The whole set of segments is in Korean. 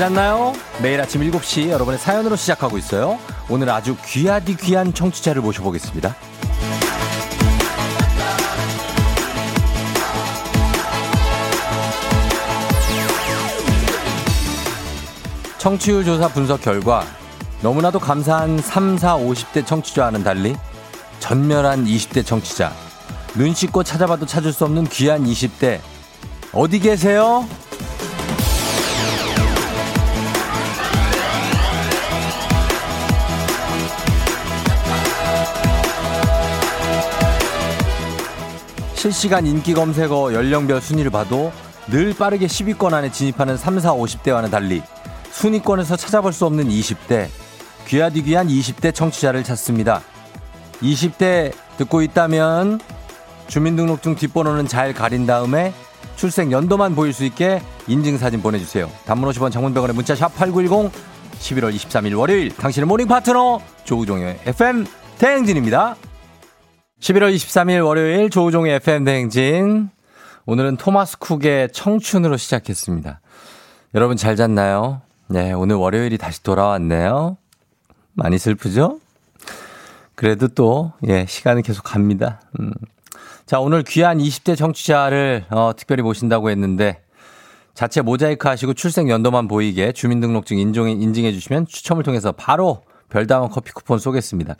잘 잤나요? 매일 아침 7시 여러분의 사연으로 시작하고 있어요. 오늘 아주 귀하디 귀한 청취자를 모셔보겠습니다. 청취율 조사 분석 결과 너무나도 감사한 3, 4, 50대 청취자와는 달리 전멸한 20대 청취자 눈 씻고 찾아봐도 찾을 수 없는 귀한 20대 어디 계세요? 실시간 인기 검색어 연령별 순위를 봐도 늘 빠르게 10위권 안에 진입하는 3, 4, 50대와는 달리 순위권에서 찾아볼 수 없는 20대, 귀하디 귀한 20대 청취자를 찾습니다. 20대 듣고 있다면 주민등록증 뒷번호는 잘 가린 다음에 출생 연도만 보일 수 있게 인증사진 보내주세요. 단문 50원 장문 100원의 문자 샵 8910 11월 23일 월요일 당신의 morning 파트너 조우종의 FM 대행진입니다. 11월 23일 월요일 조우종의 FM 대행진 오늘은 토마스 쿡의 청춘으로 시작했습니다. 여러분 잘 잤나요? 네, 오늘 월요일이 다시 돌아왔네요. 많이 슬프죠? 그래도 또, 예, 시간은 계속 갑니다. 음. 자, 오늘 귀한 20대 청취자를, 어, 특별히 모신다고 했는데, 자체 모자이크 하시고 출생 연도만 보이게 주민등록증 인증, 인증해 주시면 추첨을 통해서 바로 별다방 커피 쿠폰 쏘겠습니다.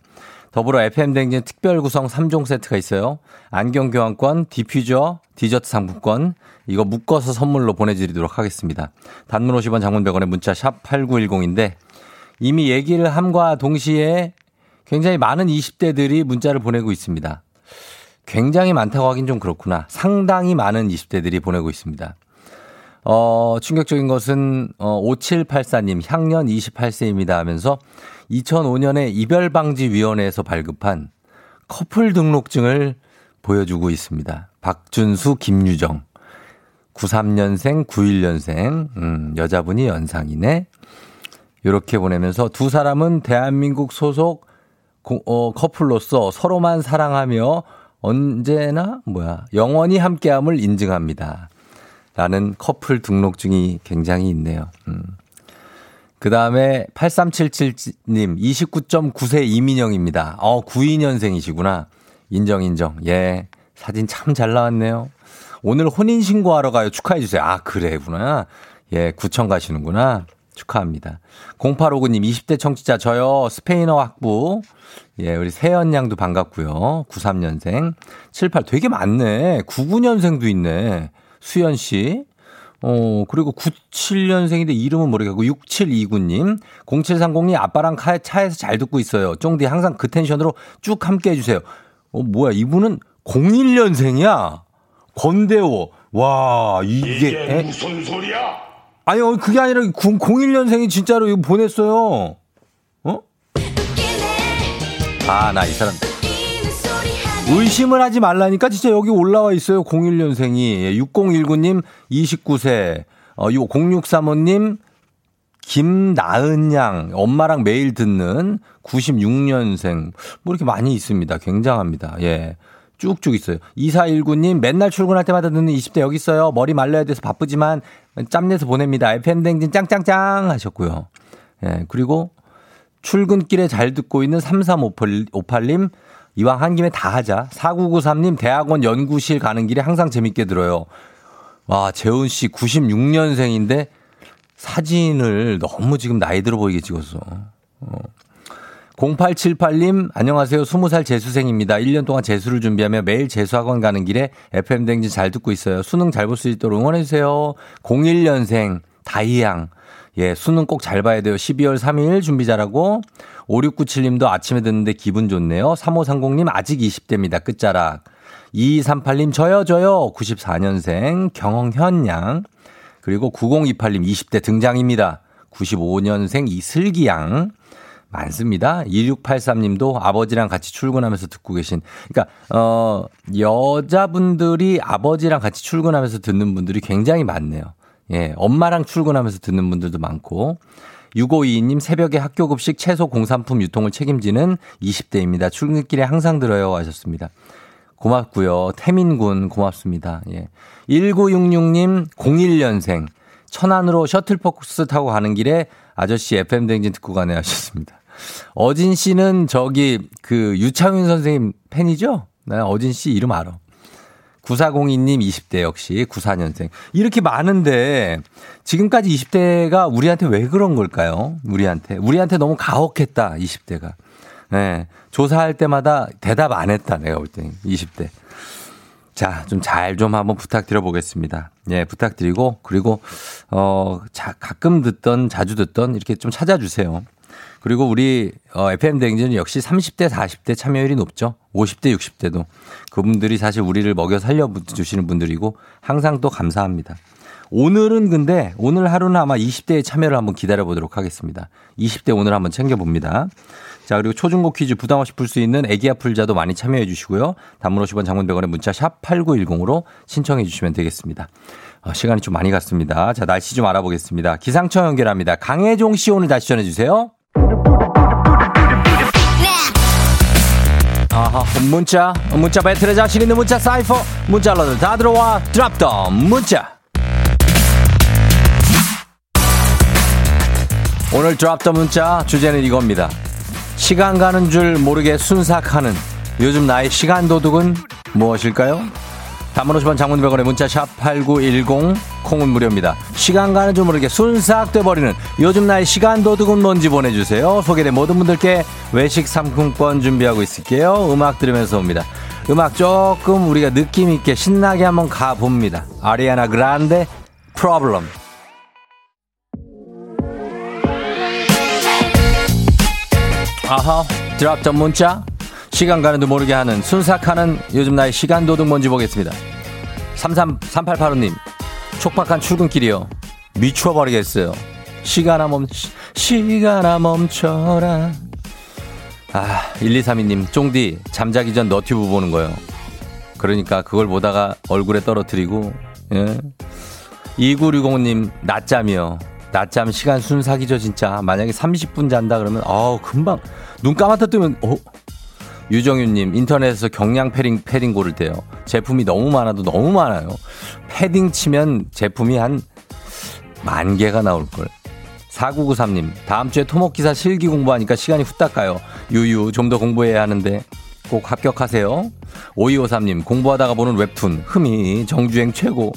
더불어 FM댕진 특별 구성 3종 세트가 있어요. 안경 교환권, 디퓨저, 디저트 상품권, 이거 묶어서 선물로 보내드리도록 하겠습니다. 단문 50원 장문 100원의 문자 샵 8910인데 이미 얘기를 함과 동시에 굉장히 많은 20대들이 문자를 보내고 있습니다. 굉장히 많다고 하긴 좀 그렇구나. 상당히 많은 20대들이 보내고 있습니다. 어, 충격적인 것은, 어, 5784님, 향년 28세입니다 하면서 2005년에 이별방지위원회에서 발급한 커플 등록증을 보여주고 있습니다. 박준수, 김유정. 93년생, 91년생, 음, 여자분이 연상이네. 이렇게 보내면서 두 사람은 대한민국 소속 어, 커플로서 서로만 사랑하며 언제나 뭐야 영원히 함께함을 인증합니다. 라는 커플 등록증이 굉장히 있네요. 음. 그 다음에 8377님 29.9세 이민영입니다. 어 92년생이시구나. 인정 인정. 예 사진 참 잘 나왔네요. 오늘 혼인신고하러 가요. 축하해주세요. 아, 그래구나. 예, 구청 가시는구나. 축하합니다. 0859님, 20대 청취자, 저요, 스페인어 학부. 예, 우리 세연 양도 반갑고요. 93년생. 78, 되게 많네. 99년생도 있네. 수연 씨. 어, 그리고 97년생인데 이름은 모르겠고, 6729님. 0730님, 아빠랑 차에서 잘 듣고 있어요. 쫑디 항상 그 텐션으로 쭉 함께 해주세요. 어, 뭐야, 이분은 01년생이야? 건대호. 와, 이게. 이게 무슨 소리야? 아니, 어, 그게 아니라 01년생이 진짜로 이거 보냈어요. 어? 아, 나 이 사람. 의심을 하지 말라니까 진짜 여기 올라와 있어요. 01년생이. 6019님 29세. 어, 0635님 김나은 양. 엄마랑 매일 듣는 96년생. 뭐 이렇게 많이 있습니다. 굉장합니다. 예. 쭉쭉 있어요. 2419님 맨날 출근할 때마다 듣는 20대 여기 있어요. 머리 말려야 돼서 바쁘지만 짬내서 보냅니다. FM댕진 짱짱짱 하셨고요. 예, 그리고 출근길에 잘 듣고 있는 3358님 이왕 한 김에 다 하자. 4993님 대학원 연구실 가는 길에 항상 재밌게 들어요. 와, 재훈 씨 96년생인데 사진을 너무 지금 나이 들어 보이게 찍었어. 어. 0878님, 안녕하세요. 20살 재수생입니다. 1년 동안 재수를 준비하며 매일 재수학원 가는 길에 FM댕진 잘 듣고 있어요. 수능 잘 볼 수 있도록 응원해주세요. 01년생, 다이양. 예, 수능 꼭 잘 봐야 돼요. 12월 3일 준비 잘하고. 5697님도 아침에 듣는데 기분 좋네요. 3530님, 아직 20대입니다. 끝자락. 2238님, 저요, 저요. 94년생, 경현 양. 그리고 9028님, 20대 등장입니다. 95년생 이슬기 양. 많습니다. 2683님도 아버지랑 같이 출근하면서 듣고 계신. 그러니까, 어, 여자분들이 아버지랑 같이 출근하면서 듣는 분들이 굉장히 많네요. 예, 엄마랑 출근하면서 듣는 분들도 많고. 6522님 새벽에 학교 급식 채소 공산품 유통을 책임지는 20대입니다. 출근길에 항상 들어요 하셨습니다. 고맙고요. 태민군 고맙습니다. 예. 1966님 01년생 천안으로 셔틀버스 타고 가는 길에 아저씨 FM 댕진 듣고 가네 하셨습니다. 어진 씨는 저기 그 유창윤 선생님 팬이죠? 나 어진 씨 이름 알아. 9402님 20대 역시 94년생. 이렇게 많은데 지금까지 20대가 우리한테 왜 그런 걸까요? 우리한테. 우리한테 너무 가혹했다, 20대가. 네. 조사할 때마다 대답 안 했다, 내가 볼 때. 20대. 자, 좀 잘좀 좀 한번 부탁드려 보겠습니다. 예, 부탁드리고, 그리고, 어, 자, 가끔 듣던, 자주 듣던 이렇게 좀 찾아주세요. 그리고 우리 어, FM 대행진은 역시 30대, 40대 참여율이 높죠. 50대, 60대도. 그분들이 사실 우리를 먹여 살려 주시는 분들이고 항상 또 감사합니다. 오늘은 근데 오늘 하루는 아마 20대의 참여를 한번 기다려 보도록 하겠습니다. 20대 오늘 한번 챙겨 봅니다. 자, 그리고 초중고 퀴즈 부담 없이 풀 수 있는 애기야 풀자도 많이 참여해 주시고요. 단문 50원 장문 100원의 문자 샵 8910으로 신청해 주시면 되겠습니다. 어, 시간이 좀 많이 갔습니다. 자, 날씨 좀 알아보겠습니다. 기상청 연결합니다. 강혜종 씨 오늘 다시 전해 주세요. 아하, 문자, 문자 배틀에 자신 있는 문자 사이퍼, 문자 러들 다 들어와, 드랍 더 문자. 오늘 드랍 더 문자 주제는 이겁니다. 시간 가는 줄 모르게 순삭하는 요즘 나의 시간 도둑은 무엇일까요? 단문 50원 장문 100원의 문자 샵 8910 콩은 무료입니다. 시간 가는 줄 모르게 순삭 돼버리는 요즘 나의 시간 도 둑은 뭔지 보내주세요. 소개된 모든 분들께 외식 상품권 준비하고 있을게요. 음악 들으면서 옵니다. 음악 조금 우리가 느낌 있게 신나게 한번 가봅니다. 아리아나 그란데 프로블럼 아하 드랍 전 문자 시간 가는 줄 모르게 하는 순삭하는 요즘 나의 시간 도둑 뭔지 보겠습니다 333885님 촉박한 출근길이요 미쳐버리겠어요 시간아 멈 시간아 멈춰라 아 1232님 쫑디 잠자기 전 너튜브 보는 거요 그러니까 그걸 보다가 얼굴에 떨어뜨리고 예. 2960님 낮잠이요 낮잠 시간 순삭이죠, 진짜. 만약에 30분 잔다 그러면, 어우, 금방, 눈 감았다 뜨면, 어? 유정윤님, 인터넷에서 경량 패딩, 패딩 고를 때요. 제품이 너무 많아도 너무 많아요. 패딩 치면 제품이 한 만 개가 나올 걸. 4993님, 다음 주에 토목 기사 실기 공부하니까 시간이 후딱 가요. 유유, 좀 더 공부해야 하는데 꼭 합격하세요. 5253님, 공부하다가 보는 웹툰, 흠이 정주행 최고.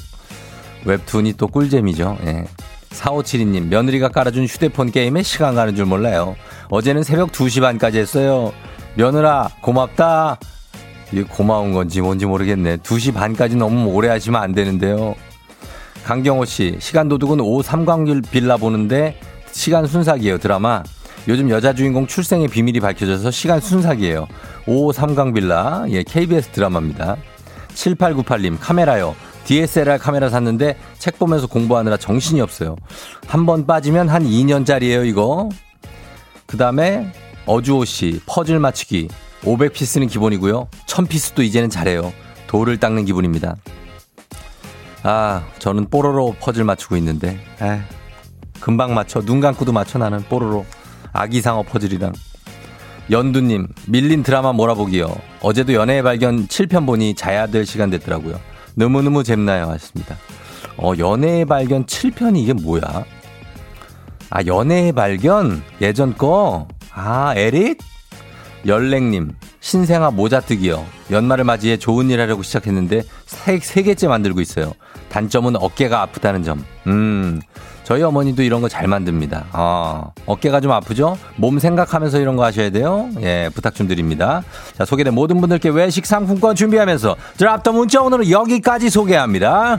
웹툰이 또 꿀잼이죠. 예. 4572님, 며느리가 깔아준 휴대폰 게임에 시간 가는 줄 몰라요. 어제는 새벽 2시 반까지 했어요. 며느라, 고맙다. 이게 고마운 건지 뭔지 모르겠네. 2시 반까지 너무 오래 하시면 안 되는데요. 강경호 씨, 시간 도둑은 오 삼광길 빌라 보는데 시간 순삭이에요, 드라마. 요즘 여자 주인공 출생의 비밀이 밝혀져서 시간 순삭이에요. 오 삼광 빌라, 예, KBS 드라마입니다. 7898님, 카메라요. DSLR 카메라 샀는데 책 보면서 공부하느라 정신이 없어요. 한 번 빠지면 한 2년짜리예요, 이거. 그 다음에 어주호 씨, 퍼즐 맞추기. 500피스는 기본이고요. 1000피스도 이제는 잘해요. 돌을 닦는 기분입니다. 아, 저는 뽀로로 퍼즐 맞추고 있는데. 에 금방 맞춰. 눈 감고도 맞춰 나는 뽀로로. 아기상어 퍼즐이랑. 연두님, 밀린 드라마 몰아보기요. 어제도 연애의 발견 7편 보니 자야 될 시간 됐더라고요. 너무너무 잼나요 하셨습니다. 어, 연애의 발견 7편이 이게 뭐야? 아, 연애의 발견? 예전 거? 아, 에릭? 열랭님, 신생아 모자뜨기요. 연말을 맞이해 좋은 일 하려고 시작했는데 세, 세 개째 만들고 있어요. 단점은 어깨가 아프다는 점. 음, 저희 어머니도 이런 거 잘 만듭니다. 어, 어깨가 좀 아프죠? 몸 생각하면서 이런 거 하셔야 돼요. 예, 부탁 좀 드립니다. 자, 소개된 모든 분들께 외식 상품권 준비하면서 드랍 더 문자 오늘은 여기까지 소개합니다.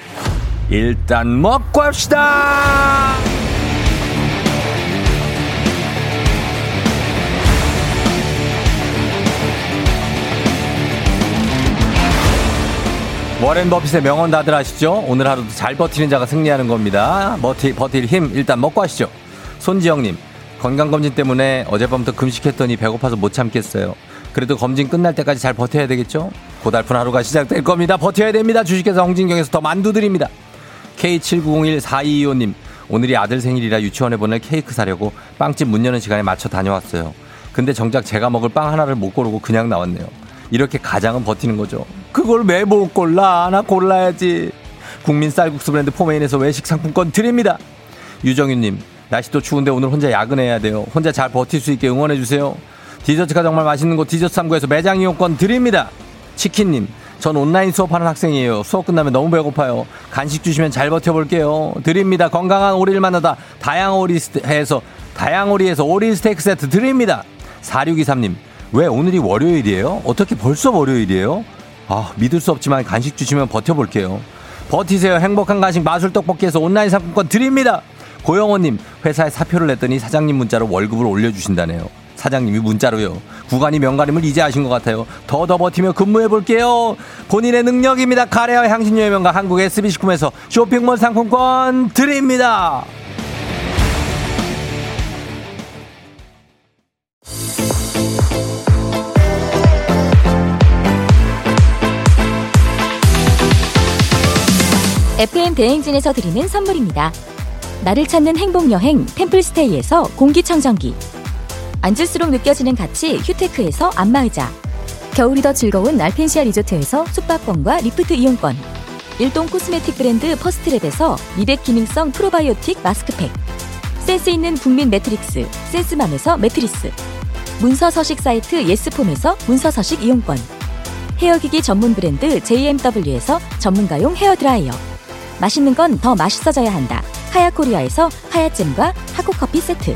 일단 먹고 합시다! 워렌 버핏의 명언 다들 아시죠? 오늘 하루도 잘 버티는 자가 승리하는 겁니다. 버티, 버틸 힘 일단 먹고 하시죠. 손지영님, 건강검진 때문에 어젯밤부터 금식했더니 배고파서 못 참겠어요. 그래도 검진 끝날 때까지 잘 버텨야 되겠죠? 고달픈 하루가 시작될 겁니다. 버텨야 됩니다. 주식회사 홍진경에서 더 만두 드립니다. K79014225님, 오늘이 아들 생일이라 유치원에 보낼 케이크 사려고 빵집 문 여는 시간에 맞춰 다녀왔어요. 근데 정작 제가 먹을 빵 하나를 못 고르고 그냥 나왔네요. 이렇게 가장은 버티는 거죠. 그걸 왜 못 골라? 나 골라야지. 국민 쌀국수 브랜드 포메인에서 외식 상품권 드립니다. 유정윤님, 날씨도 추운데 오늘 혼자 야근해야 돼요. 혼자 잘 버틸 수 있게 응원해주세요. 디저트가 정말 맛있는 곳 디저트 3구에서 매장 이용권 드립니다. 치킨님, 전 온라인 수업하는 학생이에요. 수업 끝나면 너무 배고파요. 간식 주시면 잘 버텨볼게요. 드립니다. 건강한 오리를 만나다 다양오리에서 다양오리에서 오리 스테이크 세트 드립니다. 4623님, 왜 오늘이 월요일이에요? 어떻게 벌써 월요일이에요? 아, 믿을 수 없지만 간식 주시면 버텨볼게요. 버티세요. 행복한 간식 마술 떡볶이에서 온라인 상품권 드립니다. 고영호님, 회사에 사표를 냈더니 사장님 문자로 월급을 올려주신다네요. 사장님이 문자로요. 구간이 명가림을 이제 아신 것 같아요. 더더 버티며 근무해 볼게요. 본인의 능력입니다. 카레와 향신료의 명가 한국 SB식품에서 쇼핑몰 상품권 드립니다. FM 대행진에서 드리는 선물입니다. 나를 찾는 행복 여행 템플스테이에서 공기청정기 앉을수록 느껴지는 가치 휴테크에서 안마의자. 겨울이 더 즐거운 알펜시아 리조트에서 숙박권과 리프트 이용권. 일동 코스메틱 브랜드 퍼스트랩에서 미백 기능성 프로바이오틱 마스크팩. 센스 있는 국민 매트리스 센스맘에서 매트리스. 문서 서식 사이트 예스폼에서 문서 서식 이용권. 헤어기기 전문 브랜드 JMW에서 전문가용 헤어드라이어. 맛있는 건 더 맛있어져야 한다. 하야코리아에서 하야잼과 하코커피 세트.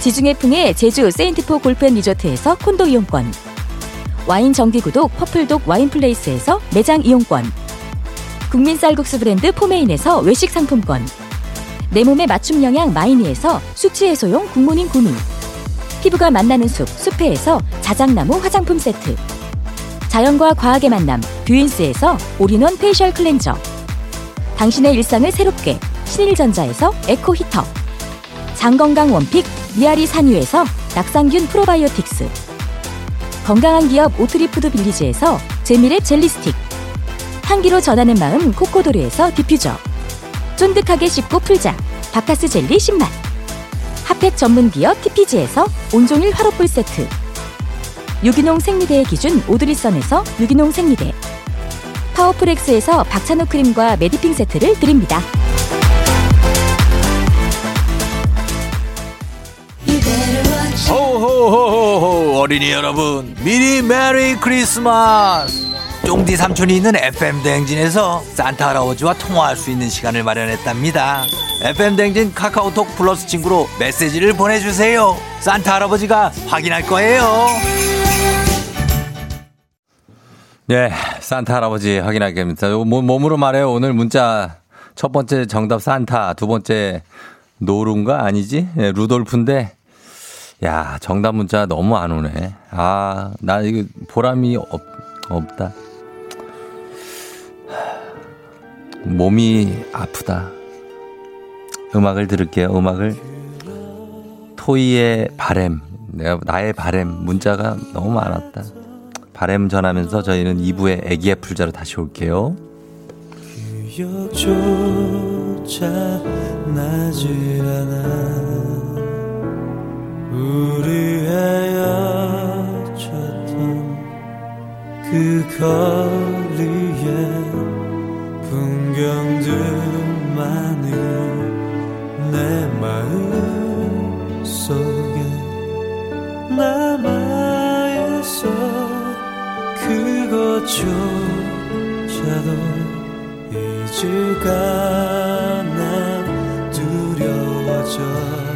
지중해 풍의 제주 세인트포 골프앤 리조트에서 콘도 이용권. 와인 정기구독 퍼플독 와인플레이스에서 매장 이용권. 국민 쌀국수 브랜드 포메인에서 외식 상품권. 내 몸에 맞춤 영양 마이니에서 숙취 해소용 굿모닝 구미 피부가 만나는 숲 숲회에서 자작나무 화장품 세트. 자연과 과학의 만남 뷰인스에서 all-in-one facial cleanser. 당신의 일상을 새롭게 신일전자에서 에코 히터. 장건강 one pick 미야리산 유에서 낙산균 프로바이오틱스. 건강한 기업 오트리푸드 빌리지에서 재미랩 젤리 스틱. 향기로 전하는 마음 코코도르에서 디퓨저. 쫀득하게 씹고 풀자. 박카스 젤리 10만. 핫팩 전문 기업 TPG에서 온종일 화롯불 세트. 유기농 생리대의 기준 오드리선에서 유기농 생리대. 파워풀엑스에서 박찬호 크림과 메디핑 세트를 드립니다. 호호호호 어린이 여러분. 미리 Merry Christmas. 쫑디 삼촌이 있는 FM 대행진에서 산타 할아버지와 통화할 수 있는 시간을 마련했답니다. FM 대행진 카카오톡 플러스 친구로 메시지를 보내주세요. 산타 할아버지가 확인할 거예요. 네 산타 할아버지 확인하겠습니다. 몸으로 말해요. 오늘 문자 첫 번째 정답 산타 두 번째 노루인가 아니지? 네, 루돌프인데 야, 정답 문자 너무 안 오네. 아, 나 이거 보람이 없, 없다. 몸이 아프다. 음악을 들을게요, 음악을. 토이의 바램. 내가, 나의 바램. 문자가 너무 많았다. 바램 전하면서 저희는 2부에 애기의 풀자로 다시 올게요. 기억조차 나질 않아 우리 헤어졌던 그 거리에 풍경들만이 내 마음 속에 남아있어 그것조차도 잊을까 난 두려워져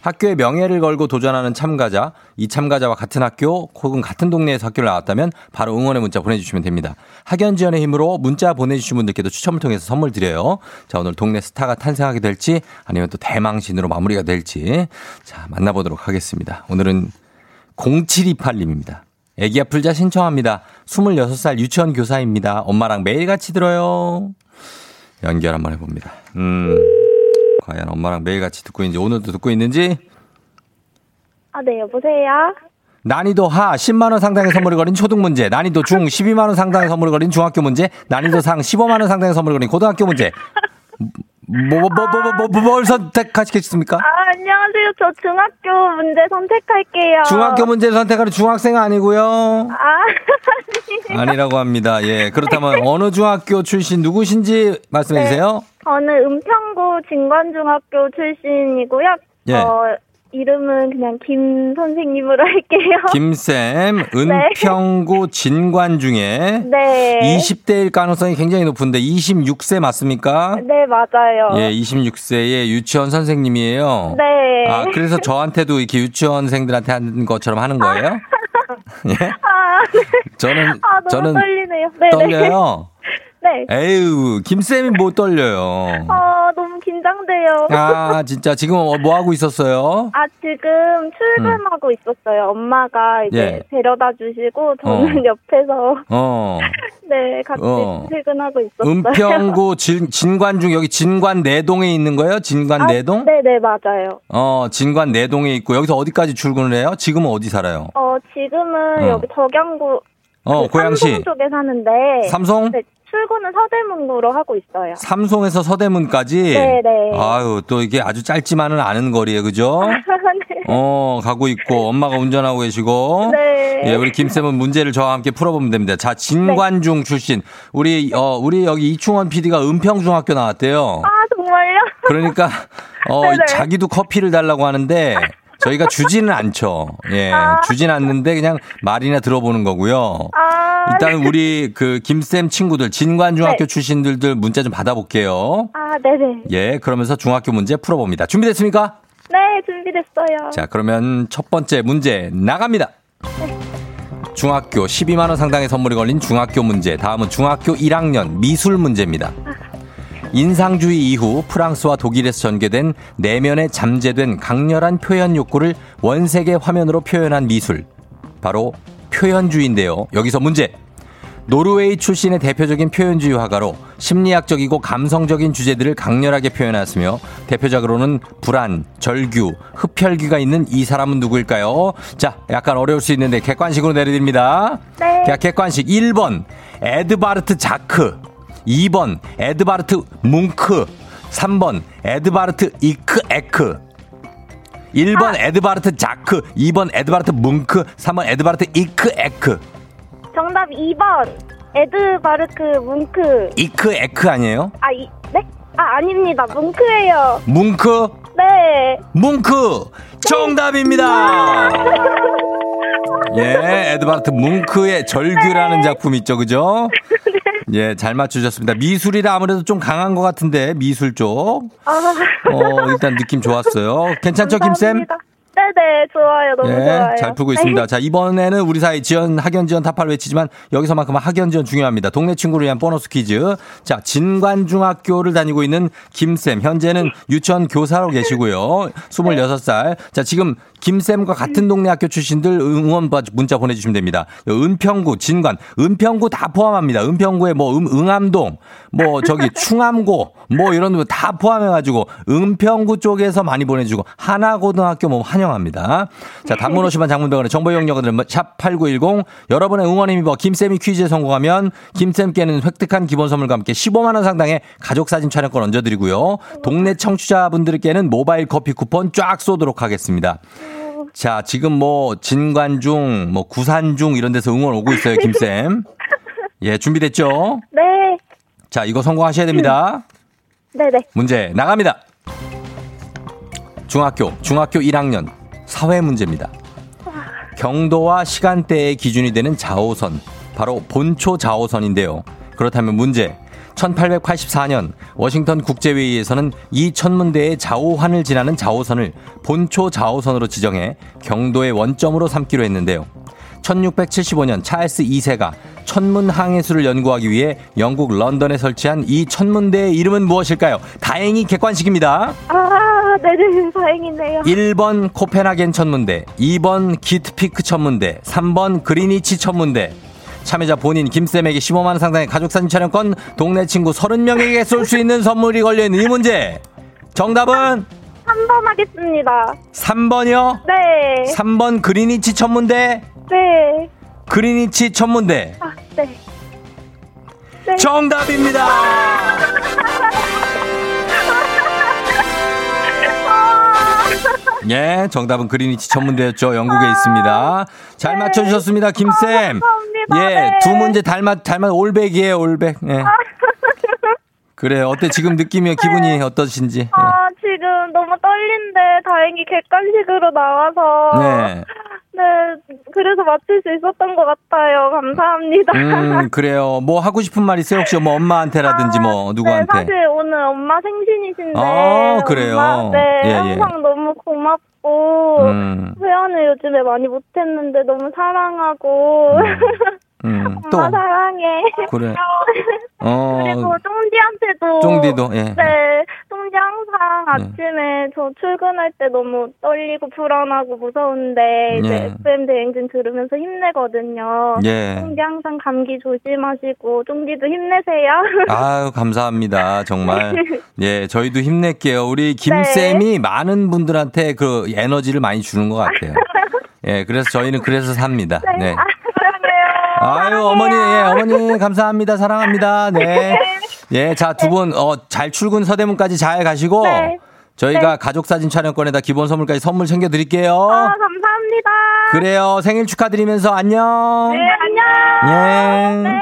학교의 명예를 걸고 도전하는 참가자, 이 참가자와 같은 학교 혹은 같은 동네에서 학교를 나왔다면 바로 응원의 문자 보내주시면 됩니다. 학연 지원의 힘으로 문자 보내주신 분들께도 추첨을 통해서 선물 드려요. 자, 오늘 동네 스타가 탄생하게 될지 아니면 또 대망신으로 마무리가 될지 자, 만나보도록 하겠습니다. 오늘은 0728님입니다. 애기 아플자 신청합니다. 26살 유치원 교사입니다. 엄마랑 매일같이 들어요. 연결 한번 해봅니다. 음, 과연 엄마랑 매일같이 듣고 있는지, 오늘도 듣고 있는지. 아, 네, 여보세요? 난이도 하 10만 원 상당의 선물을 거린 초등 문제, 난이도 중 12만 원 상당의 선물을 거린 중학교 문제, 난이도 상 15만 원 상당의 선물을 거린 고등학교 문제. 뭐, 뭐, 뭐, 뭐, 뭐, 뭐, 뭘 선택하시겠습니까? 아, 안녕하세요. 저 중학교 문제 선택할게요. 중학교 문제를 선택하는 중학생 아니고요. 아, 아니라고 합니다. 예. 그렇다면 어느 중학교 출신 누구신지 말씀해 주세요. 저는 은평구 진관중학교 출신이고요. 예. 어, 이름은 그냥 김 선생님으로 할게요. 김쌤, 은평구 진관 중에 네. 20대일 가능성이 굉장히 높은데 26세 맞습니까? 네, 맞아요. 예, 26세의 유치원 선생님이에요. 네. 아, 그래서 저한테도 이렇게 유치원생들한테 하는 것처럼 하는 거예요? 예? 아, 네. 저는, 아, 저는 떨리네요. 네, 떨려요. 네. 에휴, 김쌤이 뭐 떨려요. 아, 긴장돼요. 아, 진짜 지금 뭐 하고 있었어요? 아, 지금 출근하고 있었어요. 엄마가 이제 예. 데려다 주시고, 저는 어. 옆에서, 어. 네, 같이 어. 출근하고 있었어요. 은평구 진, 진관중 여기 진관 내동에 있는 거예요? 진관 아, 내동? 네네, 맞아요. 어, 진관 내동에 있고 여기서 어디까지 출근을 해요? 지금은 어디 살아요? 어, 지금은 어. 여기 덕양구, 어, 그 고양시. 삼성 쪽에 사는데, 삼성? 네, 출근은 서대문구로 하고 있어요. 삼송에서 서대문까지. 네네. 아유, 또 이게 아주 짧지만은 않은 거리에 그죠? 네. 어, 가고 있고 엄마가 운전하고 계시고. 네. 예, 우리 김쌤은 문제를 저와 함께 풀어보면 됩니다. 자, 진관중 출신. 우리, 어, 우리 여기 이충원 PD가 은평중학교 나왔대요. 아, 정말요? 그러니까, 어, 네네. 자기도 커피를 달라고 하는데, 저희가 주지는 않죠. 예, 아. 주진 않는데 그냥 말이나 들어보는 거고요. 아, 일단 우리 그 김쌤 친구들, 진관중학교 네. 출신들들 문자 좀 받아볼게요. 아, 네네. 예, 그러면서 중학교 문제 풀어봅니다. 준비됐습니까? 네, 준비됐어요. 자, 그러면 첫 번째 문제 나갑니다. 중학교 12만 원 상당의 선물이 걸린 중학교 문제. 다음은 중학교 1학년 미술 문제입니다. 인상주의 이후 프랑스와 독일에서 전개된 내면에 잠재된 강렬한 표현 욕구를 원색의 화면으로 표현한 미술. 바로 표현주의인데요. 여기서 문제. 노르웨이 출신의 대표적인 표현주의 화가로 심리학적이고 감성적인 주제들을 강렬하게 표현하였으며 대표적으로는 불안, 절규, 흡혈귀가 있는 이 사람은 누구일까요? 자, 약간 어려울 수 있는데 객관식으로 내려드립니다. 네. 자, 객관식 1번 에드바르트 자크. 2번 에드바르트 뭉크. 3번 에드바르트 이크 에크. 1번 에드바르트 자크, 2번 에드바르트 뭉크, 3번 에드바르트 이크 에크. 정답 2번. 에드바르크 뭉크. 이크 에크 아니에요? 아, 이, 네? 아, 아닙니다. 뭉크예요. 뭉크, 네. 뭉크 정답입니다. 예, 에드바르트 뭉크의 절규라는 작품 있죠, 그죠? 예, 잘 맞추셨습니다. 미술이라 아무래도 좀 강한 것 같은데 미술 쪽. 아, 어, 일단 느낌 좋았어요. 괜찮죠, 김쌤? 네네, 좋아요. 너무 예, 좋아요. 잘 풀고 있습니다. 자, 이번에는 우리 사이 지연, 학연 지연 타파를 외치지만 여기서만큼은 학연 지연 중요합니다. 동네 친구를 위한 보너스 퀴즈. 자, 진관중학교를 다니고 있는 김쌤. 현재는 유치원 교사로 계시고요. 26살. 자, 지금 김쌤과 같은 동네 학교 출신들 응원 바- 문자 보내주시면 됩니다. 은평구, 진관, 은평구 다 포함합니다. 은평구에 뭐 음, 응암동, 뭐 저기 충암고, 뭐 이런 거 다 포함해가지고 은평구 쪽에서 많이 보내주고 하나고등학교 뭐 환영합니다. 자, 단문 50원 장문병원의 정보 이용료들은 샵8910 여러분의 응원에 힘입어 김쌤이 퀴즈에 성공하면 김쌤께는 획득한 기본 선물과 함께 15만 원 상당의 가족 사진 촬영권 얹어 드리고요. 동네 청취자분들께는 모바일 커피 쿠폰 쫙 쏘도록 하겠습니다. 자, 지금 뭐 진관중, 뭐 구산중 이런 데서 응원 오고 있어요, 김쌤. 예, 준비됐죠? 네. 자, 이거 성공하셔야 됩니다. 네네. 문제 나갑니다. 중학교, 중학교 1학년 사회 문제입니다. 경도와 시간대의 기준이 되는 자오선, 바로 본초 자오선인데요. 그렇다면 문제. 1884년 워싱턴 국제회의에서는 이 천문대의 자오환을 지나는 자오선을 본초 자오선으로 지정해 경도의 원점으로 삼기로 했는데요. 1675년 찰스 2세가 천문 항해술을 연구하기 위해 영국 런던에 설치한 이 천문대의 이름은 무엇일까요? 다행히 객관식입니다. 아, 네네. 다행이네요. 1번 코펜하겐 천문대, 2번 기트피크 천문대, 3번 그리니치 천문대. 참여자 본인 김쌤에게 15만원 상당의 가족사진 촬영권, 동네 친구 30명에게 쏠 수 있는 선물이 걸려있는 이 문제. 정답은 3번 하겠습니다. 3번이요. 네. 3번 그리니치 천문대, 네. 그리니치 천문대. 아, 네. 네. 정답입니다. 예, 정답은 그리니치 천문대였죠. 영국에 있습니다. 잘 맞춰주셨습니다, 김쌤. 감사합니다. 예, 네. 두 문제 닮았, 닮았, 올백이에요, 올백. 예. 그래, 어때? 지금 느낌이, 기분이 어떠신지. 예. 아, 지금 너무 떨린데 다행히 객관식으로 나와서 네. 네, 그래서 맞출 수 있었던 것 같아요. 감사합니다. 음, 그래요. 뭐 하고 싶은 말 있어요? 혹시 뭐 엄마한테라든지 뭐 아, 누구한테? 네, 사실 오늘 엄마 생신이신데. 아, 그래요? 엄마, 네, 예, 예. 항상 너무 고맙고. 음, 회원을 요즘에 많이 못했는데 너무 사랑하고. 음, 또. 엄마 사랑해. 그래. 어, 그리고 쫑디한테도. 쫑디도, 예. 네, 쫑디 항상 네. 아침에 저 출근할 때 너무 떨리고 불안하고 무서운데 이제 예. FM 대행진 들으면서 힘내거든요. 예. 쫑디 항상 감기 조심하시고 쫑디도 힘내세요. 아유, 감사합니다. 정말. 예, 저희도 힘낼게요. 우리 네. 김쌤이 많은 분들한테 그 에너지를 많이 주는 것 같아요. 예, 그래서 저희는 그래서 삽니다. 네. 아, 사랑해요. 아유, 어머니, 예, 어머니, 감사합니다. 사랑합니다. 네. 예, 자, 두 분, 어, 잘 출근 서대문까지 잘 가시고, 네. 저희가 가족 사진 촬영권에다 기본 선물까지 선물 챙겨 드릴게요. 아, 감사합니다. 그래요. 생일 축하드리면서 안녕. 네, 안녕. 예. 네.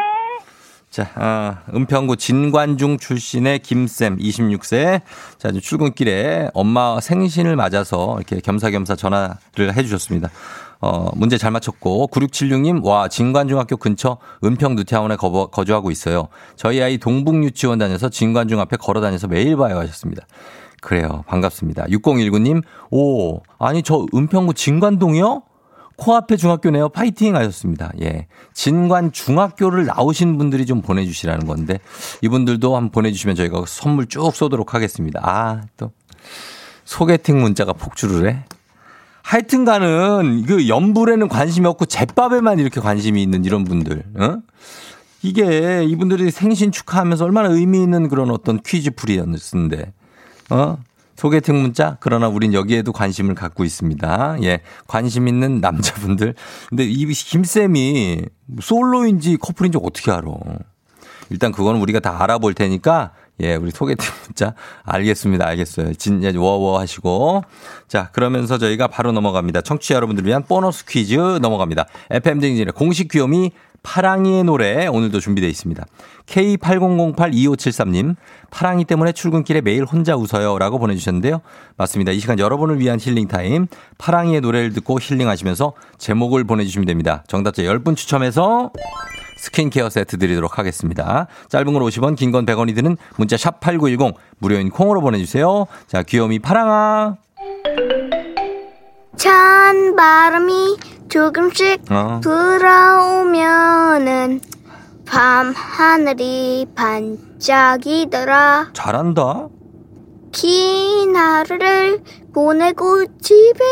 자, 어, 은평구 진관중 출신의 김쌤, 26세. 자, 출근길에 엄마 생신을 맞아서 이렇게 겸사겸사 전화를 해 주셨습니다. 어, 문제 잘 맞췄고, 9676님, 와, 진관중학교 근처 은평 누태원에 거, 거주하고 있어요. 저희 아이 동북유치원 다녀서 진관중 앞에 걸어 다녀서 매일 봐요 하셨습니다. 그래요. 반갑습니다. 6019님, 오, 아니, 저 은평구 진관동이요? 코앞에 중학교네요. 파이팅 하셨습니다. 예. 진관 중학교를 나오신 분들이 좀 보내주시라는 건데, 이분들도 한번 보내주시면 저희가 선물 쭉 쏘도록 하겠습니다. 아, 또, 소개팅 문자가 폭주를 해? 하여튼 가는, 그 연불에는 관심이 없고, 제밥에만 이렇게 관심이 있는 이런 분들, 어? 이게 이분들이 생신 축하하면서 얼마나 의미 있는 그런 어떤 퀴즈 풀이였는데, 어? 소개팅 문자? 그러나 우린 여기에도 관심을 갖고 있습니다. 예. 관심 있는 남자분들. 근데 이 김쌤이 솔로인지 커플인지 어떻게 알아? 일단 그건 우리가 다 알아볼 테니까 예, 우리 소개팅 문자 알겠습니다. 알겠어요. 진짜 워워 하시고. 자, 그러면서 저희가 바로 넘어갑니다. 청취자 여러분들을 위한 보너스 퀴즈 넘어갑니다. FM 댕진의 공식 귀요미 파랑이의 노래 오늘도 준비되어 있습니다. K80082573님, 파랑이 때문에 출근길에 매일 혼자 웃어요 라고 보내주셨는데요. 맞습니다. 이 시간 여러분을 위한 힐링타임, 파랑이의 노래를 듣고 힐링하시면서 제목을 보내주시면 됩니다. 정답자 10분 추첨해서 스킨케어 세트 드리도록 하겠습니다. 짧은 걸 50원, 긴 건 100원이 드는 문자 샵 8910 무료인 콩으로 보내주세요. 자, 귀요미 파랑아. 찬 바람이 조금씩 어. 불어오면은 밤 하늘이 반짝이더라 잘한다. 긴 하루를 보내고 집에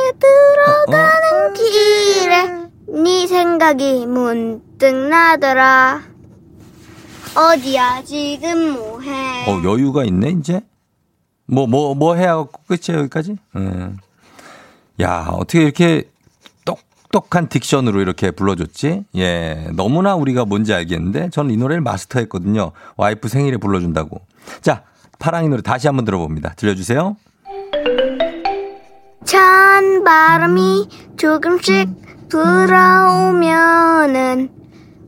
들어가는 길에 네 생각이 문득 나더라 어디야 지금 뭐해 어, 여유가 있네, 이제? 뭐, 뭐, 뭐 해야 하고 끝이야, 여기까지? 음. 야, 어떻게 이렇게 똑똑한 딕션으로 이렇게 불러줬지? 예. 너무나 우리가 뭔지 알겠는데, 저는 이 노래를 마스터했거든요. 와이프 생일에 불러준다고. 자, 파랑이 노래 다시 한번 들어봅니다. 들려주세요. 찬 바람이 조금씩 불어오면은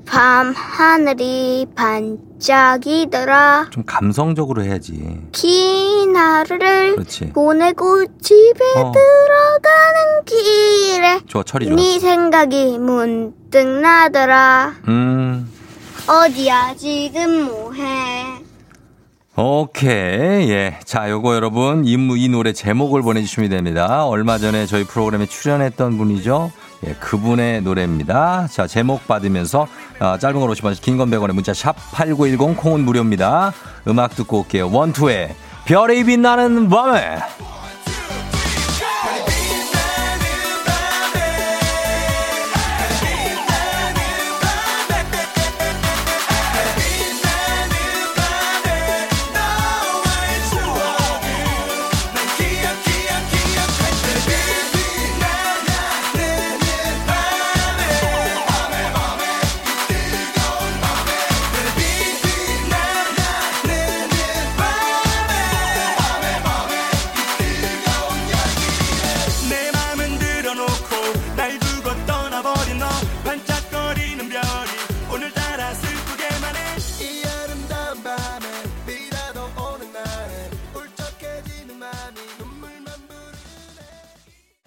밤 하늘이 반짝이더라 좀 감성적으로 해야지. 긴 하루를 그렇지. 보내고 집에 어. 들어가는 길에 좋아, 철이 좋아. 네 생각이 문득 나더라 음. 어디야 지금 뭐해 오케이. 예. 자, 요거 여러분, 이, 무- 이 노래 제목을 보내주시면 됩니다. 얼마 전에 저희 프로그램에 출연했던 분이죠. 예, 그분의 노래입니다. 자, 제목 받으면서, 어, 짧은 걸 50원, 긴건 100원에 문자 샵 8910 콩은 무료입니다. 음악 듣고 올게요. 원투의 별이 빛나는 밤에.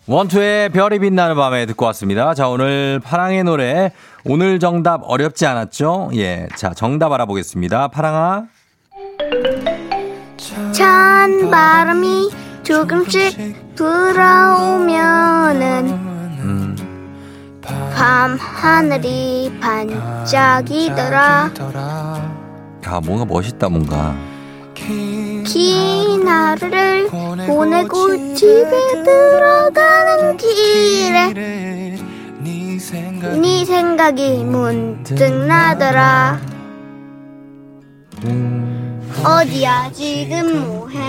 원투의 별이 빛나는 밤에 듣고 왔습니다. 자, 오늘 파랑의 노래. 오늘 정답 어렵지 않았죠? 예. 자, 정답 알아보겠습니다. 파랑아. 찬 바람이 조금씩 불어오면은 음. 밤 하늘이 반짝이더라 야, 뭔가 멋있다, 뭔가. 긴 하루를 보내고 집에 들어가는 길에 네 생각이 문득 나더라 어디야 지금 뭐해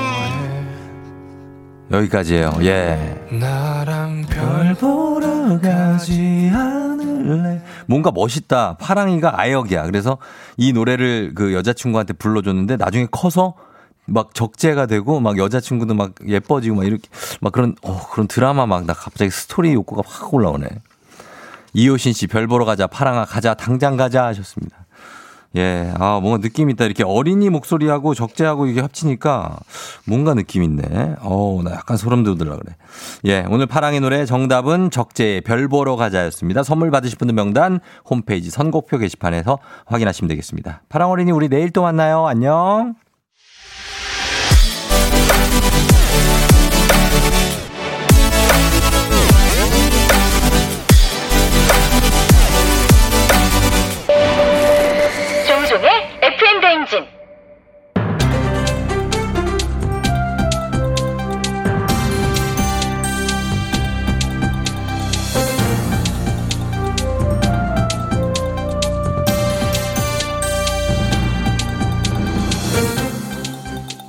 여기까지예요. 예. 나랑 별 보러 가지 않을래 뭔가 멋있다. 파랑이가 아역이야. 그래서 이 노래를 그 여자친구한테 불러줬는데 나중에 커서 막 적재가 되고 막 여자친구도 막 예뻐지고 막 이렇게 막 그런 어 그런 드라마 막 나 갑자기 스토리 욕구가 확 올라오네. 이효신 씨 별 보러 가자 파랑아 가자 당장 가자 하셨습니다. 예, 아, 뭔가 느낌 있다. 이렇게 어린이 목소리하고 적재하고 이게 합치니까 뭔가 느낌 있네. 어우, 나 약간 소름 돋으려 그래. 예, 오늘 파랑의 노래 정답은 적재의 별 보러 가자였습니다. 선물 받으실 분들 명단 홈페이지 선곡표 게시판에서 확인하시면 되겠습니다. 파랑 어린이 우리 내일 또 만나요. 안녕.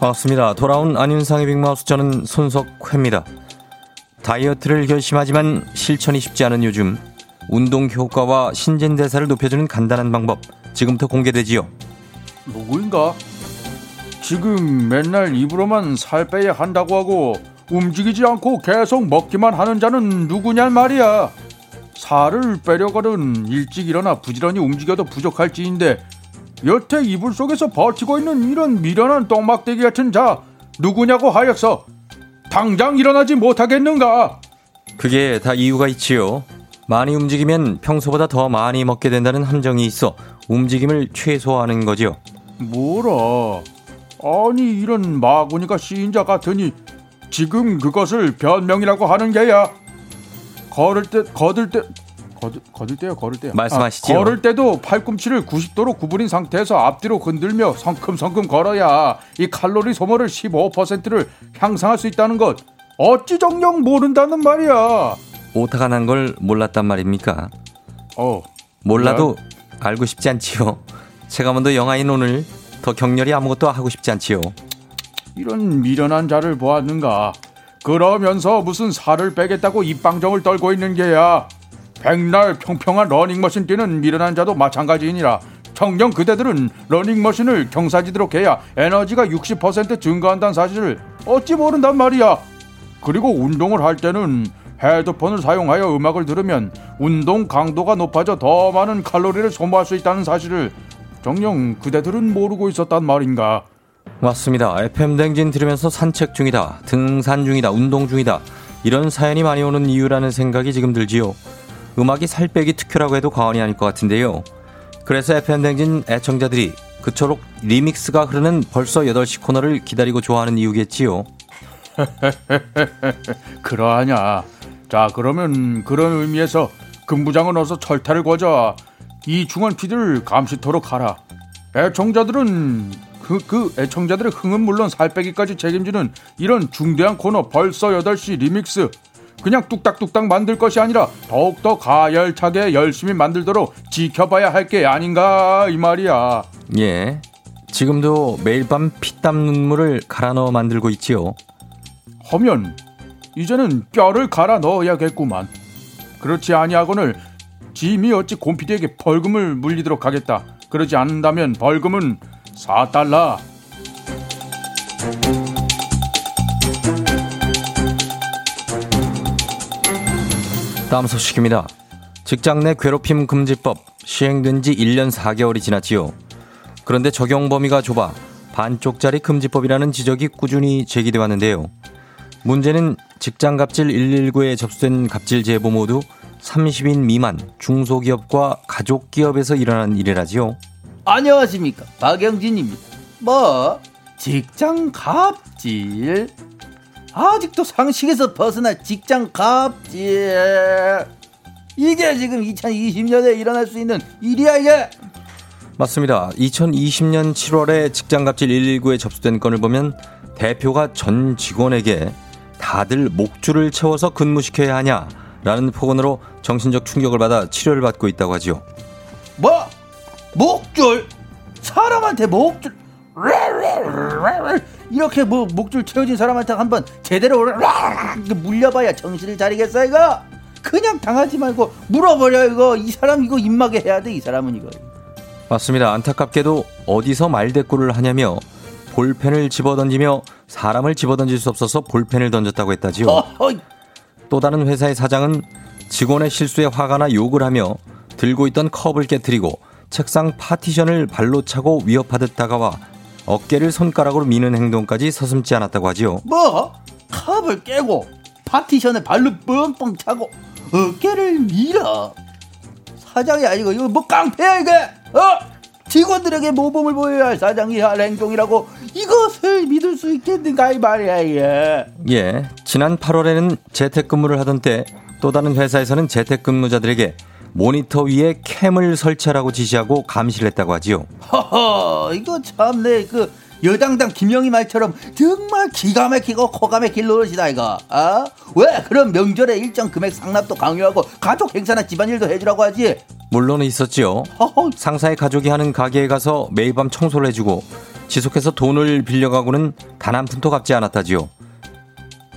반갑습니다. 돌아온 안윤상의 빅마우스 저는 손석회입니다. 다이어트를 결심하지만 실천이 쉽지 않은 요즘 운동 효과와 신진대사를 높여주는 간단한 방법 지금부터 공개되지요. 누구인가? 지금 맨날 입으로만 살 빼야 한다고 하고 움직이지 않고 계속 먹기만 하는 자는 누구냔 말이야. 살을 빼려거든 일찍 일어나 부지런히 움직여도 부족할 지인데 여태 이불 속에서 버티고 있는 이런 미련한 똥막대기 같은 자 누구냐고 하였어. 당장 일어나지 못하겠는가? 그게 다 이유가 있지요. 많이 움직이면 평소보다 더 많이 먹게 된다는 함정이 있어 움직임을 최소화하는 거지요. 뭐라? 아니 이런 마구니가 시인자 같으니 지금 그것을 변명이라고 하는 게야. 걸을 때 거들 때 거들 때요 걸을 때요. 말씀하시지요. 아, 걸을 때도 팔꿈치를 90도로 구부린 상태에서 앞뒤로 흔들며 성큼성큼 걸어야 이 칼로리 소모를 15%를 향상할 수 있다는 것. 어찌 정녕 모른다는 말이야. 오타가 난 걸 몰랐단 말입니까? 어. 몰라도 알고 싶지 않지요. 제가 먼저 영화인 오늘 더 격렬히 아무것도 하고 싶지 않지요. 이런 미련한 자를 보았는가? 그러면서 무슨 살을 빼겠다고 입방정을 떨고 있는 게야. 백날 평평한 러닝머신 뛰는 미련한 자도 마찬가지이니라. 정녕 그대들은 러닝머신을 경사지도록 해야 에너지가 60% 증가한다는 사실을 어찌 모른단 말이야. 그리고 운동을 할 때는 헤드폰을 사용하여 음악을 들으면 운동 강도가 높아져 더 많은 칼로리를 소모할 수 있다는 사실을 정녕 그대들은 모르고 있었단 말인가. 맞습니다. FM 댕진 들으면서 산책 중이다, 등산 중이다, 운동 중이다. 이런 사연이 많이 오는 이유라는 생각이 지금 들지요. 음악이 살 빼기 특효라고 해도 과언이 아닐 것 같은데요. 그래서 FM 댕진 애청자들이 그토록 리믹스가 흐르는 벌써 8시 코너를 기다리고 좋아하는 이유겠지요. 그러하냐. 자, 그러면 그런 의미에서 금부장은 어서 철퇴를 거자. 이 중원 피디를 감시토록 하라. 애청자들은 그, 그 애청자들의 흥은 물론 살 빼기까지 책임지는 이런 중대한 코너 벌써 8시 리믹스. 그냥 뚝딱뚝딱 만들 것이 아니라 더욱더 가열차게 열심히 만들도록 지켜봐야 할 게 아닌가 이 말이야. 예. 지금도 매일 밤 피땀 눈물을 갈아 넣어 만들고 있지요. 하면 이제는 뼈를 갈아 넣어야겠구만. 그렇지 아니하고는 짐이 어찌 곰피디에게 벌금을 물리도록 하겠다. 그러지 않는다면 벌금은 4달러. 다음 소식입니다. 직장 내 괴롭힘 금지법 시행된 지 1년 4개월이 지났지요. 그런데 적용 범위가 좁아 반쪽짜리 금지법이라는 지적이 꾸준히 제기돼 왔는데요. 문제는 직장 갑질 119에 접수된 갑질 제보 모두 30인 미만 중소기업과 가족 기업에서 일어난 일이라지요. 안녕하십니까 박영진입니다. 뭐 직장 갑질 아직도 상식에서 벗어나 직장 갑질 이게 지금 2020년에 일어날 수 있는 일이야 이게 맞습니다. 2020년 7월에 직장 갑질 119에 접수된 건을 보면 대표가 전 직원에게 다들 목줄을 채워서 근무시켜야 하냐라는 폭언으로 정신적 충격을 받아 치료를 받고 있다고 하지요. 뭐 목줄 사람한테 목줄 이렇게 뭐 목줄 채워진 사람한테 한번 제대로 물려봐야 정신을 차리겠어 이거? 그냥 당하지 말고 물어버려 이거. 이 사람 이거 입마개 해야 돼 이 사람은 이거. 맞습니다. 안타깝게도 어디서 말대꾸를 하냐며 볼펜을 집어던지며 사람을 집어던질 수 없어서 볼펜을 던졌다고 했다지요. 어허, 또 다른 회사의 사장은 직원의 실수에 화가 나 욕을 하며 들고 있던 컵을 깨뜨리고 책상 파티션을 발로 차고 위협하듯 다가와 어깨를 손가락으로 미는 행동까지 서슴지 않았다고 하지요. 뭐? 컵을 깨고 파티션에 발로 뻥뻥 차고 어깨를 밀어. 사장이 아니고 이거 뭐 깡패야 이게? 어? 직원들에게 모범을 보여야 할 사장이 할 행동이라고 이것을 믿을 수 있겠는가 이 말이야 이게? 예, 지난 8월에는 재택근무를 하던 때 또 다른 회사에서는 재택근무자들에게 모니터 위에 캠을 설치하라고 지시하고 감시를 했다고 하지요. 허허 이거 참내 그 여당당 김영희 말처럼 정말 기가 막히고 코가 막힐 노릇이다 이거 아? 왜 그런 명절에 일정 금액 상납도 강요하고 가족 행사나 집안일도 해주라고 하지 물론 있었지요. 허허 상사의 가족이 하는 가게에 가서 매일 밤 청소를 해주고 지속해서 돈을 빌려가고는 단 한 푼도 갚지 않았다지요.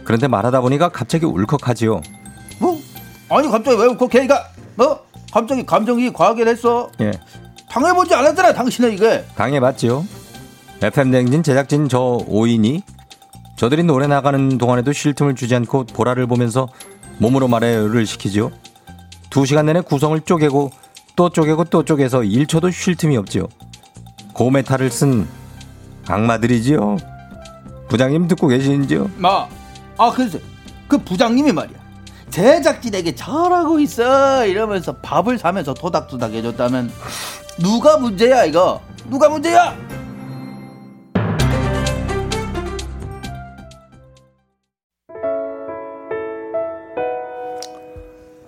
그런데 말하다 보니까 갑자기 울컥하지요. 뭐? 아니 갑자기 왜 울컥해? 걔가 뭐? 갑자기 감정이 과하게 됐어? 예. 당해보지 않았잖아 당신은 이게. 당해봤지요. FM 댕진 제작진 저 5인이 저들이 노래 나가는 동안에도 쉴 틈을 주지 않고 보라를 보면서 몸으로 말해요를 시키지요. 두 시간 내내 구성을 쪼개고 또 쪼개고 또 쪼개서 1초도 쉴 틈이 없지요. 고메탈을 쓴 악마들이지요. 부장님 듣고 계시는지요? 마. 아 글쎄 그 부장님이 말이야. 제작진에게 잘하고 있어 이러면서 밥을 사면서 토닥토닥 해줬다면 누가 문제야 이거? 누가 문제야?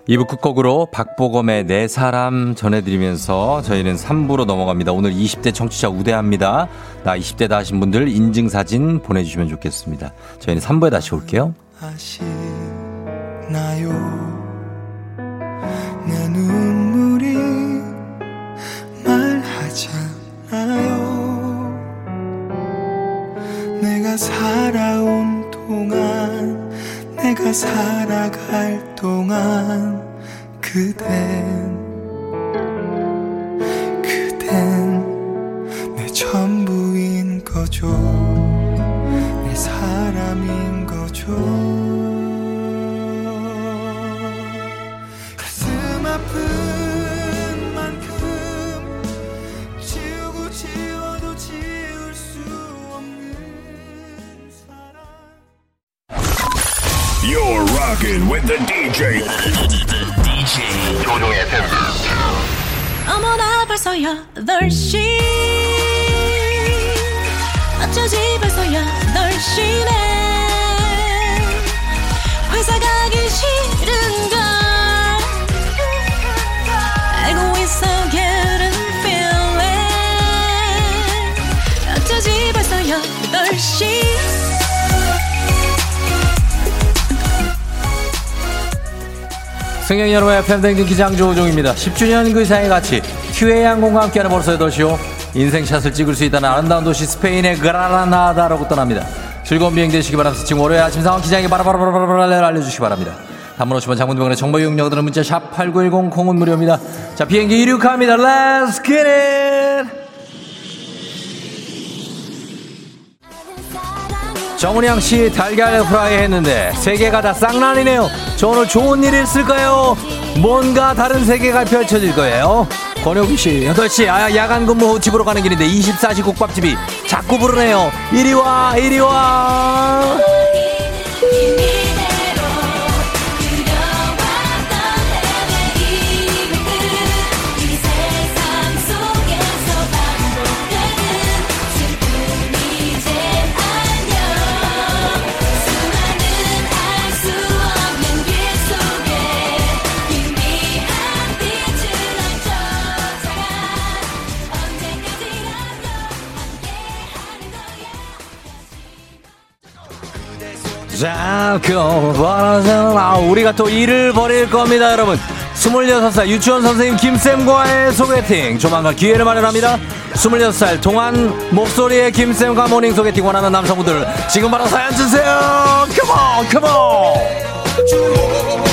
2부 끝곡으로 박보검의 내 사람 전해드리면서 저희는 3부로 넘어갑니다. 오늘 20대 청취자 우대합니다. 나 20대 다 하신 분들 인증사진 보내주시면 좋겠습니다. 저희는 3부에 다시 올게요. 아시 나요. 내 눈물이 말하잖아요. 내가 살아온 동안 내가 살아갈 동안 그댄 그댄 내 전부인 거죠. 내 사람인 거죠 You're rocking with the DJ. DJ 조종의 팬들. 어머나 벌써 8시 어쩌지 벌써 8시네 승객 여러분의 팬댕진 기장 조우종입니다. 10주년 그 이상의 가치 큐에 항공과 함께하는 벌써 8시요. 인생샷을 찍을 수 있다는 아름다운 도시 스페인의 그라나다라고 떠납니다. 즐거운 비행 되시기 바라면서 지금 월요일 아침 상황 기장에 바라바라바라바라 알려주시기 바랍니다. 단문 50원 장문병원의 정보 이용료들은 문자 샵 8910 콩은 무료입니다. 자 비행기 이륙합니다. Let's get it! 정은양 씨 달걀 프라이 했는데 세계가 다 쌍난이네요. 저 오늘 좋은 일 있을까요? 뭔가 다른 세계가 펼쳐질 거예요. 권혁기 씨 8시 아, 야간 근무 후 집으로 가는 길인데 24시 국밥집이 자꾸 부르네요. 이리 와 이리 와. 아, 우리가 또 일을 벌일 겁니다, 여러분. 26살 유치원 선생님 김쌤과의 소개팅. 조만간 기회를 마련합니다. 26살 동안 목소리의 김쌤과 morning 소개팅 원하는 남성분들 지금 바로 사연 주세요. come on, come on.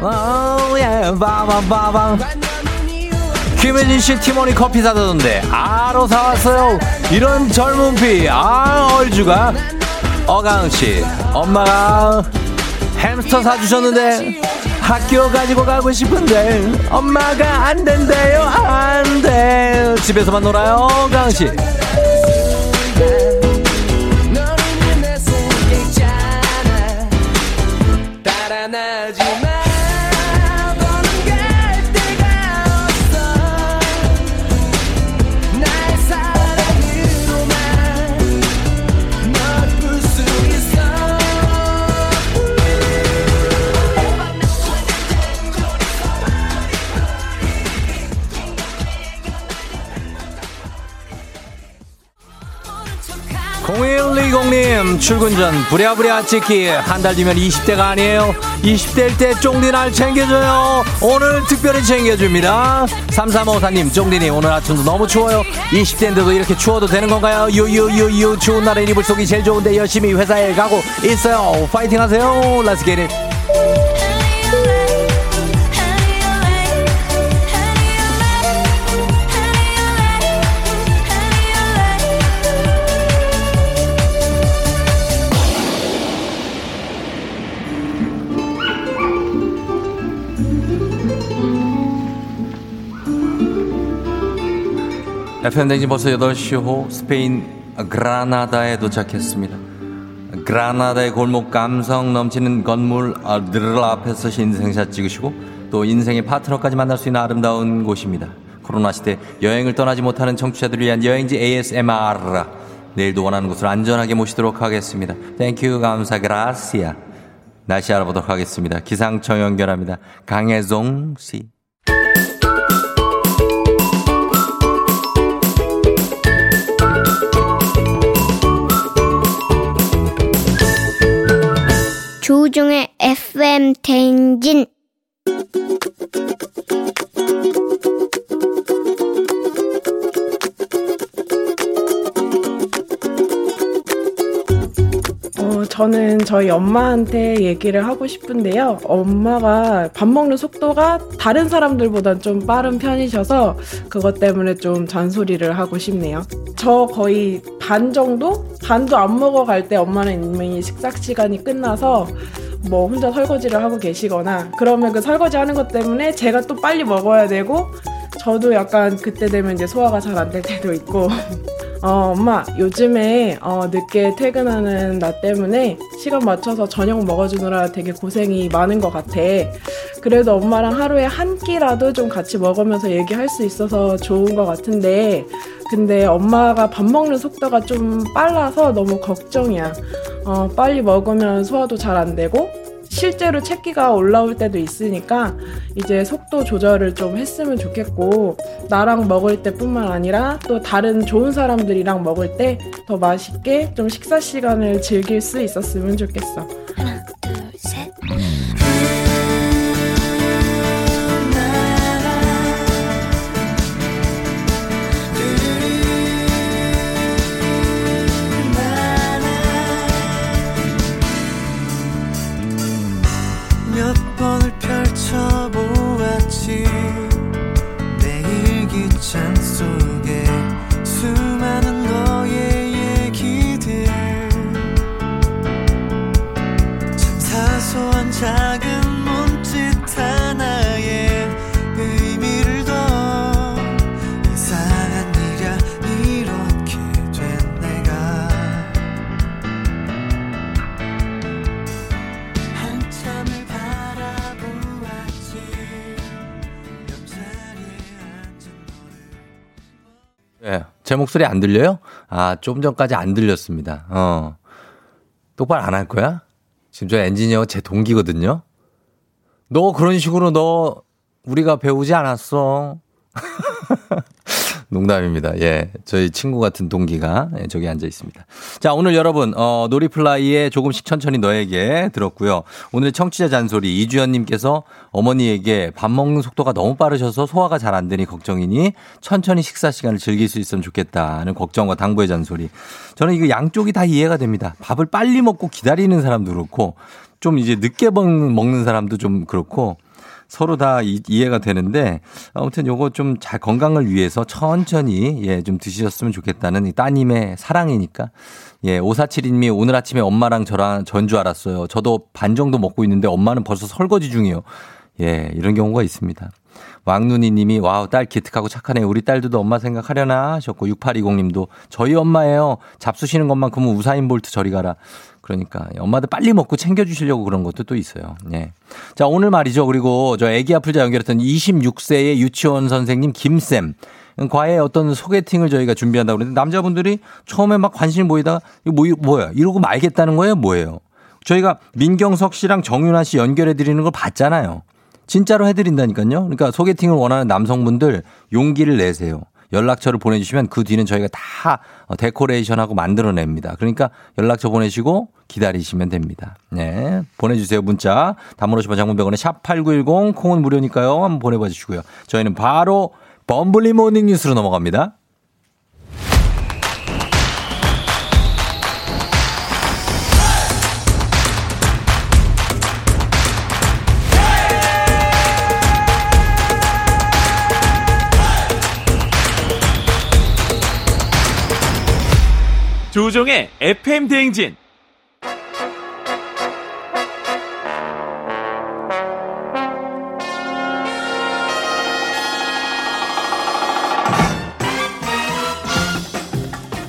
오, 예, 빠밤빠밤. 김혜진 씨 티모니 커피 사다던데, 아로 사왔어요. 이런 젊은 피, 아, 얼주가. 어강 씨, 엄마가 햄스터 사주셨는데, 학교 가지고 가고 싶은데, 엄마가 안 된대요, 안 돼. 집에서만 놀아요, 어강 씨. 출근 전 부랴부랴 찍기. 한 달 뒤면 20대가 아니에요. 20대일 때 쫑디 날 챙겨줘요. 오늘 특별히 챙겨줍니다. 3354님 쫑디님 오늘 아침도 너무 추워요. 20대인데도 이렇게 추워도 되는 건가요? 유유유유 추운 날에 이불 속이 제일 좋은데 열심히 회사에 가고 있어요. 파이팅 하세요. Get it FM 댕진 벌써 8시 호 스페인 그라나다에 도착했습니다. 그라나다의 골목 감성 넘치는 건물 들 앞에서 인생샷 찍으시고 또 인생의 파트너까지 만날 수 있는 아름다운 곳입니다. 코로나 시대 여행을 떠나지 못하는 청취자들을 위한 여행지 ASMR 내일도 원하는 곳을 안전하게 모시도록 하겠습니다. thank you 감사 gracias 날씨 알아보도록 하겠습니다. 기상청 연결합니다. 강혜종 씨. 조종의 FM 대행진 어, 저는 저희 엄마한테 얘기를 하고 싶은데요. 엄마가 밥 먹는 속도가 다른 사람들보단 좀 빠른 편이셔서 그것 때문에 좀 잔소리를 하고 싶네요. 저 거의 반 정도? 반도 안 먹어갈 때 엄마는 이미 식사 시간이 끝나서 뭐 혼자 설거지를 하고 계시거나 그러면 그 설거지 하는 것 때문에 제가 또 빨리 먹어야 되고 저도 약간 그때 되면 이제 소화가 잘 안 될 때도 있고 어, 엄마, 요즘에 어, 늦게 퇴근하는 나 때문에 시간 맞춰서 저녁 먹어주느라 되게 고생이 많은 것 같아. 그래도 엄마랑 하루에 한 끼라도 좀 같이 먹으면서 얘기할 수 있어서 좋은 것 같은데, 근데 엄마가 밥 먹는 속도가 좀 빨라서 너무 걱정이야. 어, 빨리 먹으면 소화도 잘 안 되고, 실제로 채기가 올라올 때도 있으니까 이제 속도 조절을 좀 했으면 좋겠고 나랑 먹을 때뿐만 아니라 또 다른 좋은 사람들이랑 먹을 때 더 맛있게 좀 식사 시간을 즐길 수 있었으면 좋겠어. 제 목소리 안 들려요? 아, 좀 전까지 안 들렸습니다. 어. 똑바로 안 할 거야? 지금 저 엔지니어 제 동기거든요? 너 그런 식으로 너 우리가 배우지 않았어. 농담입니다. 예. 저희 친구 같은 동기가 예, 저기 앉아 있습니다. 자, 오늘 여러분, 어, 놀이플라이의 조금씩 천천히 너에게 들었고요. 오늘 청취자 잔소리 이주연님께서 어머니에게 밥 먹는 속도가 너무 빠르셔서 소화가 잘 안 되니 걱정이니 천천히 식사 시간을 즐길 수 있으면 좋겠다는 걱정과 당부의 잔소리. 저는 이거 양쪽이 다 이해가 됩니다. 밥을 빨리 먹고 기다리는 사람도 그렇고 좀 이제 늦게 먹- 먹는 사람도 좀 그렇고 서로 다 이, 해가 되는데 아무튼 요거 좀 잘 건강을 위해서 천천히 예 좀 드시셨으면 좋겠다는 이 따님의 사랑이니까 예 5472님이 오늘 아침에 엄마랑 저랑 전 줄 알았어요. 저도 반 정도 먹고 있는데 엄마는 벌써 설거지 중이요. 예 이런 경우가 있습니다. 왕눈이 님이 wow 딸 기특하고 착하네 우리 딸도 엄마 생각하려나 하셨고 6820 님도 저희 엄마예요 잡수시는 것만큼은 우사인 볼트 저리 가라 그러니까 엄마들 빨리 먹고 챙겨주시려고 그런 것도 또 있어요. 예. 자 오늘 말이죠. 그리고 저 애기 아플자 연결했던 26세의 유치원 선생님 김쌤. 과의 어떤 소개팅을 저희가 준비한다고 그러는데 남자분들이 처음에 막 관심을 보이다가 이거 뭐, 뭐야 이러고 말겠다는 거예요 뭐예요 저희가 민경석 씨랑 정윤아 씨 연결해 드리는 걸 봤잖아요 진짜로 해드린다니까요 그러니까 소개팅을 원하는 남성분들 용기를 내세요 연락처를 보내주시면 그 뒤는 저희가 다 어, 데코레이션하고 만들어냅니다. 그러니까 연락처 보내시고 기다리시면 됩니다. 네. 보내주세요. 문자. 단문호시반 장문병원에 샵8910 콩은 무료니까요. 한번 보내봐 주시고요. 저희는 바로 범블리 모닝 뉴스로 넘어갑니다. 조우종의 FM 대행진.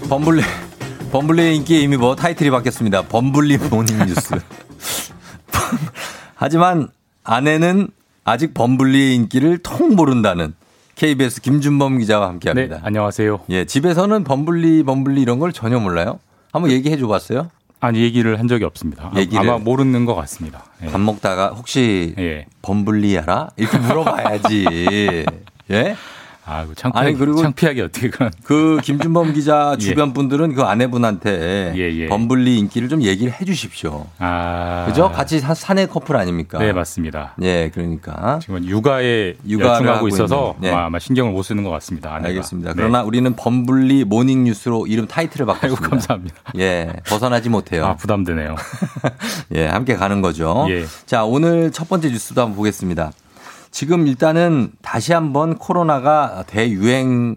범블리, 범블리의 인기에 이미 뭐 타이틀이 바뀌었습니다. 범블리 모닝 뉴스. 하지만 아내는 아직 범블리의 인기를 통 모른다는 KBS 김준범 기자와 함께 합니다. 네, 안녕하세요. 예, 집에서는 범블리, 범블리 이런 걸 전혀 몰라요? 한번 얘기해 줘 봤어요? 아니, 얘기를 한 적이 없습니다. 아- 얘기를. 아마 모르는 것 같습니다. 예. 밥 먹다가 혹시 예. 범블리 알아? 이렇게 물어봐야지. 예? 아, 창피하게, 아니, 그리고 창피하게 어떻게 그런. 그 김준범 기자 예. 주변 분들은 그 아내분한테 예, 예. 범블리 인기를 좀 얘기를 해 주십시오. 아. 그죠? 같이 사- 사내 커플 아닙니까? 네, 맞습니다. 예, 그러니까. 지금 육아에 육아를 열중하고 하고 있어서 네. 아마 신경을 못 쓰는 것 같습니다. 아내가. 알겠습니다. 네. 그러나 우리는 범블리 모닝 뉴스로 이름 타이틀을 바꿨습니다. 아이고, 감사합니다. 예, 벗어나지 못해요. 아, 부담되네요. 예, 함께 가는 거죠. 예. 자, 오늘 첫 번째 뉴스도 한번 보겠습니다. 지금 일단은 다시 한번 코로나가 대유행이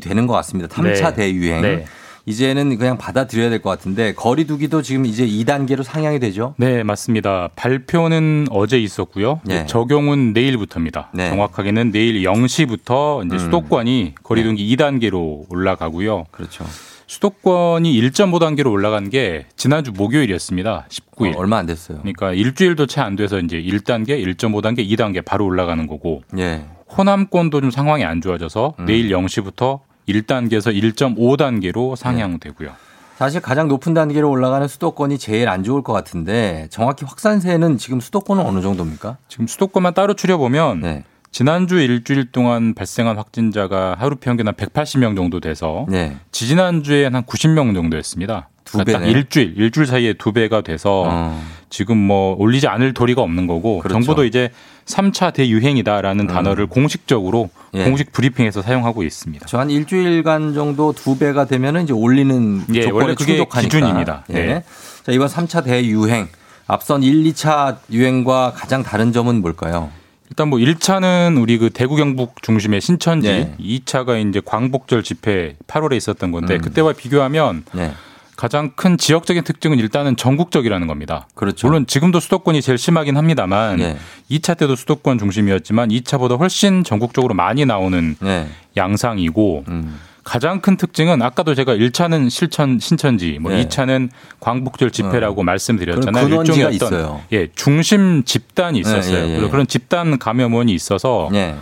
되는 것 같습니다. 3차 네. 대유행. 네. 이제는 그냥 받아들여야 될 것 같은데 거리두기도 지금 이제 2단계로 상향이 되죠. 네, 맞습니다. 발표는 어제 있었고요. 네. 적용은 내일부터입니다. 네. 정확하게는 내일 0시부터 이제 음. 수도권이 거리두기 2단계로 올라가고요. 그렇죠. 수도권이 1.5단계로 올라간 게 지난주 목요일이었습니다. 19일. 어, 얼마 안 됐어요. 그러니까 일주일도 채 안 돼서 이제 1단계, 1.5단계, 2단계 바로 올라가는 거고 예. 호남권도 좀 상황이 안 좋아져서 음. 내일 0시부터 1단계에서 1.5단계로 상향되고요. 사실 가장 높은 단계로 올라가는 수도권이 제일 안 좋을 것 같은데 정확히 확산세는 지금 수도권은 어느 정도입니까? 지금 수도권만 따로 추려보면 네. 지난주 일주일 동안 발생한 확진자가 하루 평균 한 180명 정도 돼서 네. 지지난주에 한 90명 정도였습니다. 두 그러니까 딱 배네. 일주일, 일주일 사이에 두 배가 돼서 어. 지금 뭐 올리지 않을 도리가 없는 거고 그렇죠. 정부도 이제 3차 대유행이다라는 단어를 공식적으로 예. 공식 브리핑에서 사용하고 있습니다. 저 한 일주일간 정도 두 배가 되면은 이제 올리는 예, 조건이 원래 그게 충족하니까. 기준입니다. 예. 네. 자, 이번 3차 대유행. 앞선 1, 2차 유행과 가장 다른 점은 뭘까요? 일단 뭐 1차는 우리 그 대구 경북 중심의 신천지, 네. 2차가 이제 광복절 집회 8월에 있었던 건데 음. 그때와 비교하면 네. 가장 큰 지역적인 특징은 일단은 전국적이라는 겁니다. 그렇죠. 물론 지금도 수도권이 제일 심하긴 합니다만 네. 2차 때도 수도권 중심이었지만 2차보다 훨씬 전국적으로 많이 나오는 네. 양상이고 음. 가장 큰 특징은 아까도 제가 1차는 실천 신천지, 뭐 네. 2차는 광복절 집회라고 말씀드렸잖아요. 그런 근원지가 일종의 어떤 있어요. 예, 중심 집단이 있었어요. 네, 예, 예. 그리고 그런 집단 감염원이 있어서 네.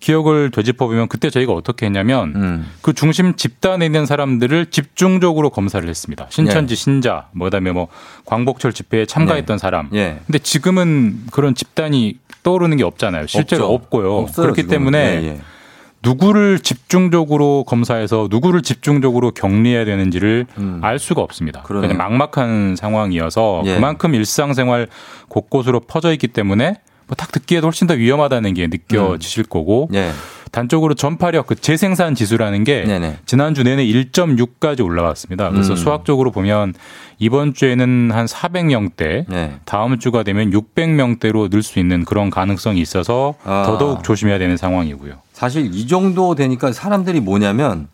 기억을 되짚어 보면 그때 저희가 어떻게 했냐면 음. 그 중심 집단에 있는 사람들을 집중적으로 검사를 했습니다. 신천지 신자, 뭐 그다음에 뭐 광복절 집회에 참가했던 사람. 예. 근데 지금은 그런 집단이 떠오르는 게 없잖아요. 실제로 없죠. 없고요. 없어요, 그렇기 지금은. 때문에 예, 예. 누구를 집중적으로 검사해서 누구를 집중적으로 격리해야 되는지를 음. 알 수가 없습니다. 그러네요. 그냥 막막한 상황이어서 예. 그만큼 일상생활 곳곳으로 퍼져 있기 때문에 뭐 딱 듣기에도 훨씬 더 위험하다는 게 느껴지실 거고 예. 단적으로 전파력 그 재생산 지수라는 게 네네. 지난주 내내 1.6까지 올라왔습니다. 그래서 음. 수학적으로 보면 이번 주에는 한 400명대, 네. 다음 주가 되면 600명대로 늘 수 있는 그런 가능성이 있어서 아. 더더욱 조심해야 되는 상황이고요. 사실 이 정도 되니까 사람들이 뭐냐면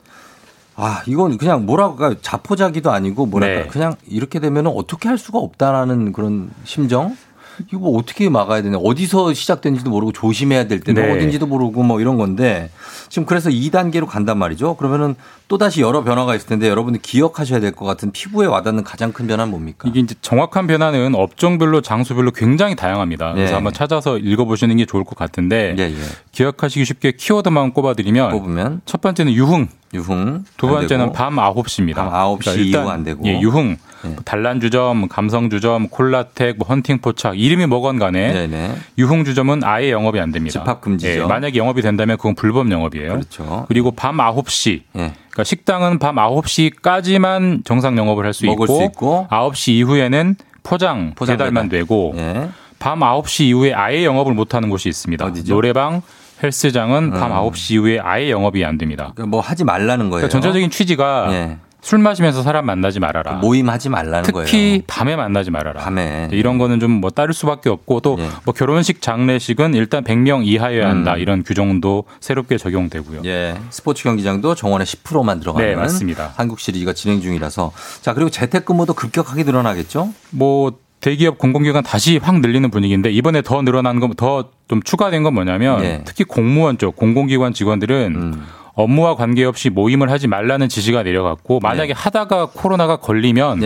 아 이건 그냥 뭐랄까 자포자기도 아니고 뭐랄까 네. 그냥 이렇게 되면 어떻게 할 수가 없다라는 그런 심정 이거 뭐 어떻게 막아야 되냐 어디서 시작된지도 모르고 조심해야 될 때는 네. 어딘지도 모르고 뭐 이런 건데 지금 그래서 2단계로 간단 말이죠 그러면은 또 다시 여러 변화가 있을 텐데 여러분들 기억하셔야 될 것 같은 피부에 와닿는 가장 큰 변화는 뭡니까? 이게 이제 정확한 변화는 업종별로 장소별로 굉장히 다양합니다. 그래서 네. 한번 찾아서 읽어보시는 게 좋을 것 같은데 예, 예. 기억하시기 쉽게 키워드만 꼽아드리면 뽑으면 첫 번째는 유흥. 유흥. 두안 번째는. 밤 9시입니다. 밤 9시 이후 안 되고. 예, 유흥, 네. 단란주점, 감성주점, 콜라텍, 뭐 헌팅포착 이름이 뭐건 간에 네네. 유흥주점은 아예 영업이 안 됩니다. 집합 금지죠. 예, 만약에 영업이 된다면 그건 불법 영업이에요. 그렇죠. 그리고 밤 9시. 예. 그러니까 식당은 밤 9시까지만 정상 영업을 할 수 있고, 수 있고. 9시 이후에는 포장, 포장 배달만 배달. 되고 예. 밤 9시 이후에 아예 영업을 못 하는 곳이 있습니다. 어디죠? 노래방, 헬스장은 밤 음. 9시 이후에 아예 영업이 안 됩니다. 그러니까 뭐 하지 말라는 거예요. 그러니까 전체적인 취지가 예. 술 마시면서 사람 만나지 말아라. 모임하지 말라는 거예요. 특히 밤에 만나지 말아라. 밤에. 이런 거는 좀 뭐 따를 수밖에 없고 또뭐 결혼식 장례식은 일단 100명 이하여야 한다. 음. 이런 규정도 새롭게 적용되고요. 예. 스포츠 경기장도 정원의 10%만 들어가는 네, 맞습니다. 한국 시리즈가 진행 중이라서 자 그리고 재택근무도 급격하게 늘어나겠죠? 뭐 대기업 공공기관 다시 확 늘리는 분위기인데 이번에 더 늘어난 건 더 좀 추가된 건 뭐냐면 예. 음. 특히 공무원 쪽 공공기관 직원들은 업무와 관계없이 모임을 하지 말라는 지시가 내려갔고 만약에 네. 하다가 코로나가 걸리면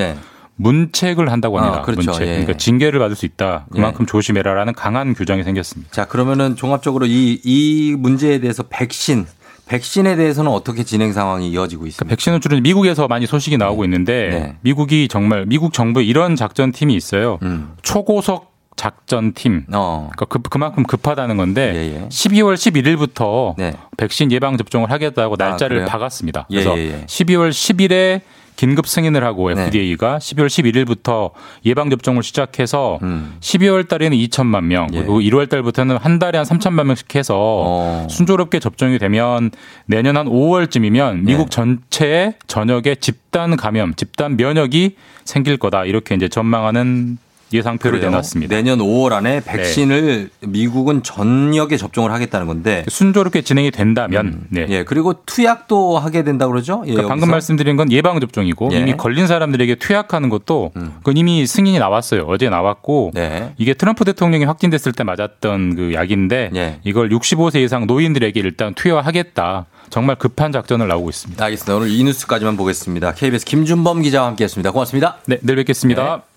문책을 한다고 합니다. 아, 그렇죠. 문책. 예. 그러니까 징계를 받을 수 있다. 그만큼 조심해라라는 강한 규정이 생겼습니다. 자 그러면은 종합적으로 이, 이 문제에 대해서 백신 백신에 대해서는 어떻게 진행 상황이 이어지고 있습니까? 백신은 주로 미국에서 많이 소식이 나오고 있는데 네. 미국이 정말 미국 정부에 이런 작전 팀이 있어요. 음. 초고속 작전 팀. 어. 그러니까 그, 그만큼 급하다는 건데 예, 12월 11일부터 백신 예방 접종을 하겠다고 날짜를 아? 박았습니다. 예, 그래서 예, 예. 12월 10일에 긴급 승인을 하고 네. FDA가 12월 11일부터 예방 접종을 시작해서 음. 12월 달에는 2천만 명, 예. 그리고 1월 달부터는 한 달에 한 3천만 명씩 해서 어. 순조롭게 접종이 되면 내년 한 5월쯤이면 네. 미국 전체의 전역에 집단 감염, 집단 면역이 생길 거다 이렇게 이제 전망하는 예상표를 그래요? 내놨습니다. 내년 5월 안에 백신을 미국은 전역에 접종을 하겠다는 건데 순조롭게 진행이 된다면 네. 예 그리고 투약도 하게 된다 그러죠? 예, 그러니까 방금? 말씀드린 건 예방 접종이고 예. 음. 이미 걸린 사람들에게 투약하는 것도 그건 이미 승인이 나왔어요. 어제 나왔고 네. 이게 트럼프 대통령이 확진됐을 때 맞았던 그 약인데 예. 이걸 65세 이상 노인들에게 일단 투여하겠다. 정말 급한 작전을 나오고 있습니다. 알겠습니다. 오늘 이 뉴스까지만 보겠습니다. KBS 김준범 기자와 함께했습니다. 고맙습니다. 네, 내일 뵙겠습니다.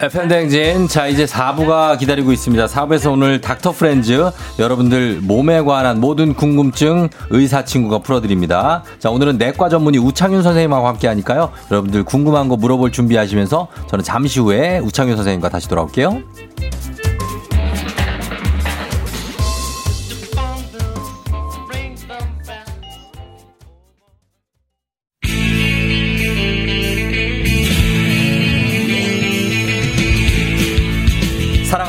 FM 대행진. 자, 이제 4부가 기다리고 있습니다. 4부에서 오늘 닥터 프렌즈. 여러분들 몸에 관한 모든 궁금증 의사 친구가 풀어드립니다. 자, 오늘은 내과 전문의 우창윤 선생님하고 함께 하니까요. 여러분들 궁금한 거 물어볼 준비하시면서 저는 잠시 후에 우창윤 선생님과 다시 돌아올게요.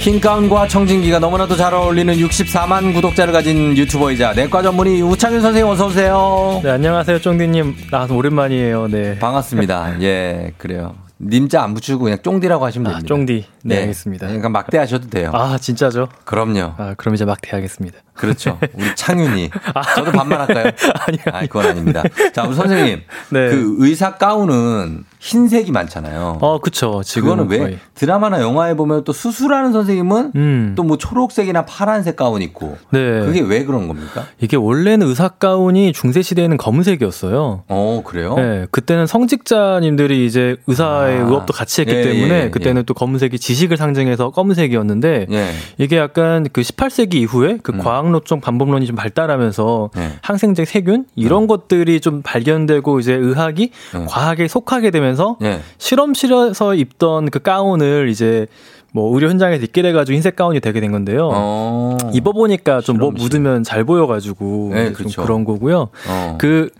흰 가운과 청진기가 너무나도 잘 어울리는 64만 구독자를 가진 유튜버이자 내과 전문의 우창윤 선생님 어서 오세요. 네, 안녕하세요, 쫑디님. 나 오랜만이에요. 네. 반갑습니다. 예, 그래요. 님자 안 붙이고 그냥 쫑디라고 하시면 됩니다. 쫑디. 네, 알겠습니다. 그러니까 막대하셔도 돼요. 아, 진짜죠? 그럼요. 아, 그럼 이제 막대하겠습니다. 그렇죠. 우리 창윤이. 저도 반말할까요? 아니요. 아니, 그건 아닙니다. 자, 우리 선생님. 네. 그 의사 가운은 흰색이 많잖아요. 어, 그쵸. 지금 그거는 왜 거의. 드라마나 영화에 보면 또 수술하는 선생님은 음. 또뭐 초록색이나 파란색 가운 입고 네. 그게 왜 그런 겁니까? 이게 원래는 의사 가운이 중세 시대에는 검은색이었어요. 어, 그래요? 네, 그때는 성직자님들이 이제 의사의 아. 의업도 같이 했기 예, 때문에 예, 예. 그때는 또 검은색이 지식을 상징해서 검은색이었는데 예. 이게 약간 그 18세기 이후에 그 과학 론쪽 반복론이 좀 발달하면서 네. 항생제 세균 이런 것들이 좀 발견되고 이제 의학이 네. 과학에 속하게 되면서 예. 실험실에서 입던 그 가운을 이제 뭐 의료 현장에서 입게 돼가지고 흰색 가운이 되게 된 건데요. 어. 입어보니까 좀 뭐 묻으면 잘 보여가지고 네, 좀 그렇죠. 그런 거고요. 어. 그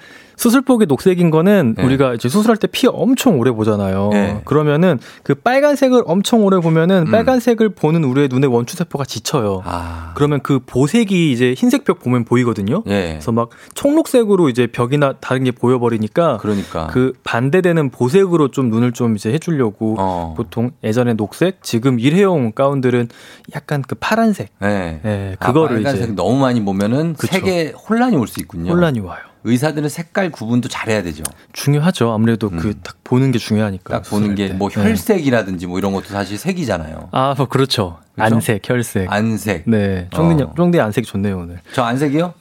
수술복이 녹색인 거는 네. 우리가 이제 수술할 때 피 엄청 오래 보잖아요. 네. 그러면은 그 빨간색을 엄청 오래 보면은 음. 빨간색을 보는 우리의 눈의 원추 세포가 지쳐요. 아. 그러면 그 보색이 이제 흰색 벽 보면 보이거든요. 예. 그래서 막 청록색으로 이제 벽이나 다른 게 보여버리니까 그러니까. 그 반대되는 보색으로 좀 눈을 좀 이제 해주려고 어. 보통 예전에 녹색, 지금 일회용 가운들은 약간 그 파란색. 네. 네, 아, 그거를 빨간색 이제 너무 많이 보면은 그쵸. 색에 혼란이 올 수 있군요. 혼란이 와요. 의사들은 색깔 구분도 잘해야 되죠. 중요하죠. 아무래도 그딱 보는 게 중요하니까. 딱 보는 게뭐 네. 혈색이라든지 뭐 이런 것도 사실 색이잖아요. 아, 뭐 그렇죠. 그렇죠? 안색, 혈색. 안색. 네. 쫑디 어. 쫑디 안색 좋네요, 오늘. 저 안색이요?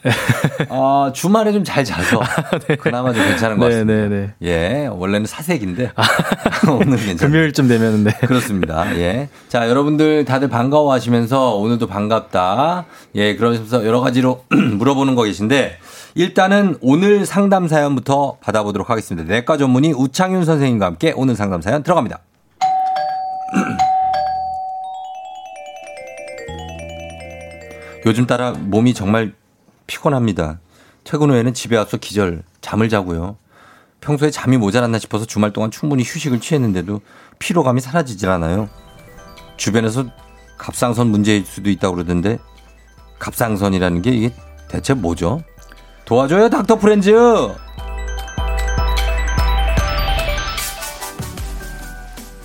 아, 주말에 좀 잘 자서 그나마 좀 괜찮은 것 네, 같습니다. 네, 네. 예, 원래는 사색인데 오늘 괜찮아요. 금요일쯤 되면 네. 그렇습니다. 예. 자, 여러분들 다들 반가워 하시면서 오늘도 반갑다. 예, 그러면서 여러 가지로 물어보는 거 계신데 일단은 오늘 상담 사연부터 받아보도록 하겠습니다. 내과 전문의 우창윤 선생님과 함께 오늘 상담 사연 들어갑니다. 요즘 따라 몸이 정말 피곤합니다. 퇴근 후에는 집에 와서 기절, 잠을 자고요. 평소에 잠이 모자랐나 싶어서 주말 동안 충분히 휴식을 취했는데도 피로감이 사라지질 않아요. 주변에서 갑상선 문제일 수도 있다고 그러던데 갑상선이라는 게 이게 대체 뭐죠? 도와줘요, 닥터 프렌즈!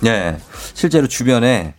네. 실제로 주변에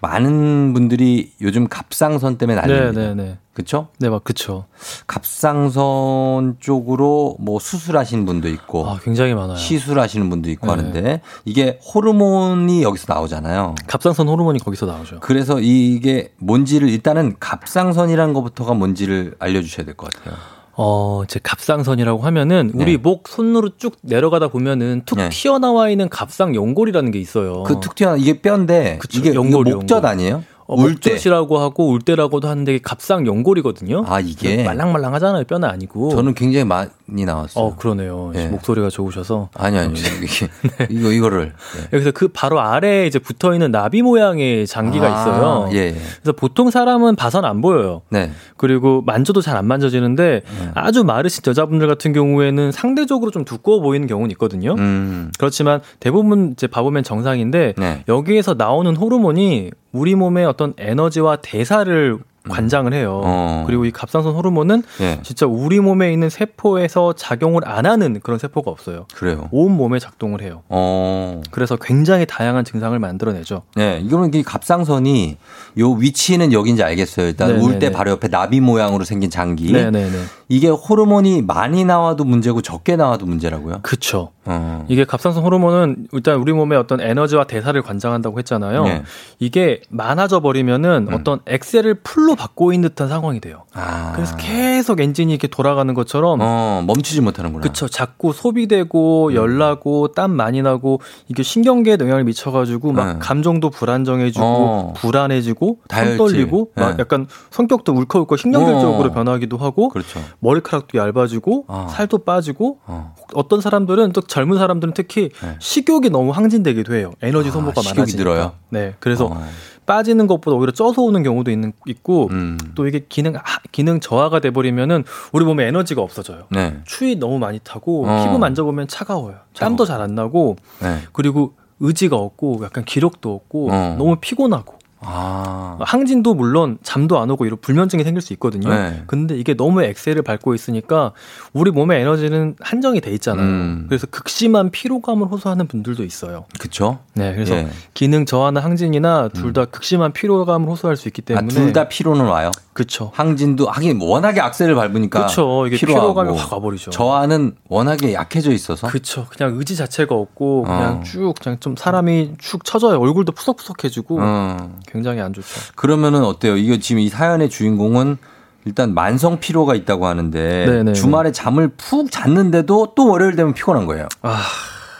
많은 분들이 요즘 갑상선 때문에 난립니다. 네, 네, 네. 그쵸? 네, 막 그쵸. 갑상선 쪽으로 뭐 수술하시는 분도 있고 아, 굉장히 많아요. 시술하시는 분도 있고 네. 하는데 이게 호르몬이 여기서 나오잖아요. 갑상선 호르몬이 거기서 나오죠. 그래서 이게 뭔지를 일단은 갑상선이라는 것부터가 뭔지를 알려주셔야 될 것 같아요. 어, 이제 갑상선이라고 하면은 우리 네. 목 손으로 쭉 내려가다 보면은 툭 네. 튀어나와 있는 갑상 연골이라는 게 있어요. 그 툭 튀어나 이게 뼈인데 그쵸, 이게 연골이, 목젖 연골. 아니에요? 어, 울때 목젖이라고 하고 울때라고도 하는데 갑상 연골이거든요. 아 이게 말랑말랑하잖아요. 뼈는 아니고. 저는 굉장히 많이 나왔어요. 어 그러네요. 예. 목소리가 좋으셔서. 아니 아니 이게 이거 이거를 예. 그래서 그 바로 아래에 이제 붙어 있는 나비 모양의 장기가 아, 있어요. 예, 예. 그래서 보통 사람은 봐선 안 보여요. 네. 그리고 만져도 잘 안 만져지는데 아주 마르신 여자분들 같은 경우에는 상대적으로 좀 두꺼워 보이는 경우는 있거든요. 음. 그렇지만 대부분 이제 봐보면 정상인데 네. 여기에서 나오는 호르몬이 우리 몸의 어떤 에너지와 대사를 관장을 해요. 음. 어. 그리고 이 갑상선 호르몬은 예. 진짜 우리 몸에 있는 세포에서 작용을 안 하는 그런 세포가 없어요. 그래요. 온 몸에 작동을 해요. 어. 그래서 굉장히 다양한 증상을 만들어내죠. 네, 이거는 이 갑상선이 요 위치는 여기인지 알겠어요. 일단 네네네. 울때 바로 옆에 나비 모양으로 생긴 장기. 네네네. 이게 호르몬이 많이 나와도 문제고 적게 나와도 문제라고요? 그쵸. 어. 이게 갑상선 호르몬은 일단 우리 몸의 어떤 에너지와 대사를 관장한다고 했잖아요. 네. 이게 많아져 버리면은 어떤 엑셀을 풀로 받고 있는 듯한 상황이 돼요. 아. 그래서 계속 엔진이 이렇게 돌아가는 것처럼 어, 멈추지 못하는구나. 그쵸. 자꾸 소비되고 음. 열나고 땀 많이 나고 이게 신경계에 영향을 미쳐 가지고 막 네. 감정도 불안정해지고 어. 불안해지고 손 다혈질. 떨리고 막 네. 약간 성격도 울컥울컥 신경질적으로 어. 변하기도 하고 그렇죠. 머리카락도 얇아지고 어. 살도 빠지고 어. 어떤 사람들은 또 젊은 사람들은 특히 네. 식욕이 너무 항진되기도 해요. 에너지 아, 소모가 많아지니까. 늘어요? 네. 그래서 어. 빠지는 것보다 오히려 쪄서 오는 경우도 있는 있고 음. 또 이게 기능 하- 기능 저하가 돼 버리면은 우리 몸에 에너지가 없어져요. 네. 추위 너무 많이 타고 어. 피부 만져보면 차가워요. 땀도 잘 안 나고 네. 그리고 의지가 없고 약간 기력도 없고 어. 너무 피곤하고 아. 항진도 물론 잠도 안 오고 이런 불면증이 생길 수 있거든요. 네. 근데 이게 너무 엑셀을 밟고 있으니까 우리 몸의 에너지는 한정이 돼 있잖아요. 음. 그래서 극심한 피로감을 호소하는 분들도 있어요. 그쵸? 네, 그래서 예. 음. 기능 저하나 항진이나 둘다 극심한 피로감을 호소할 수 있기 아, 때문에 둘다 피로는 와요. 그렇죠. 항진도 하긴 워낙에 악셀을 밟으니까 그렇죠. 이게 피로감이 확 와버리죠. 저하는 워낙에 약해져 있어서 그렇죠. 그냥 의지 자체가 없고 그냥 어. 쭉 그냥 좀 사람이 축 처져요. 얼굴도 푸석푸석해지고 어. 굉장히 안 좋죠. 그러면은 어때요? 이거 지금 이 사연의 주인공은 일단 만성 피로가 있다고 하는데 네네. 주말에 잠을 푹 잤는데도 또 월요일 되면 피곤한 거예요. 아,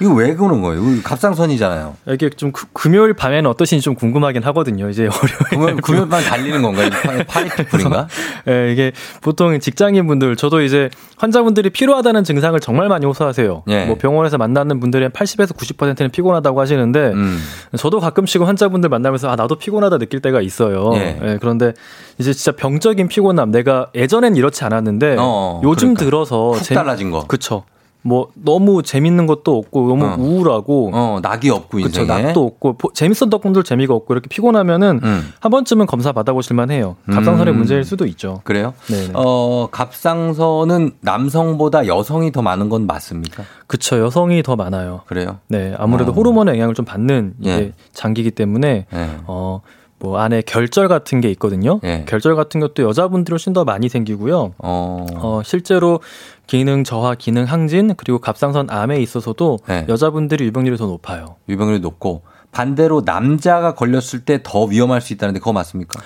이거 왜 그런 거예요? 갑상선이잖아요. 이게 좀 그- 금요일 밤에는 어떠신지 좀 궁금하긴 하거든요. 이제 월요일 금요일, 금요일만 달리는 건가요? 파- 파리피플인가? 예, 이게 보통 직장인 분들, 저도 이제 환자분들이 피로하다는 증상을 정말 많이 호소하세요. 예. 뭐 병원에서 만나는 분들의 80에서 90%는 피곤하다고 하시는데, 음. 저도 가끔씩은 환자분들 만나면서 아, 나도 피곤하다 느낄 때가 있어요. 예. 예, 그런데 이제 진짜 병적인 피곤함, 내가 예전엔 이렇지 않았는데, 어, 요즘 그러니까. 들어서. 푹 달라진 거. 그쵸. 뭐, 너무 재밌는 것도 없고, 너무 어. 우울하고, 어, 낙이 없고 그쵸, 인생에. 낙도 없고, 보- 재밌었던 분들 재미가 없고, 이렇게 피곤하면은, 음. 한 번쯤은 검사 받아보실 만 해요. 갑상선의 음. 문제일 수도 있죠. 그래요? 네네. 어, 갑상선은 남성보다 여성이 더 많은 건 맞습니까? 그쵸, 여성이 더 많아요. 그래요? 네, 아무래도 어. 호르몬의 영향을 좀 받는 이게 예. 장기이기 때문에, 예. 어, 뭐 안에 결절 같은 게 있거든요. 예. 결절 같은 것도 여자분들이 훨씬 더 많이 생기고요. 어. 어, 실제로 기능 저하, 기능 항진 그리고 갑상선 암에 있어서도 네. 여자분들이 유병률이 더 높아요. 유병률이 높고 반대로 남자가 걸렸을 때 더 위험할 수 있다는데 그거 맞습니까?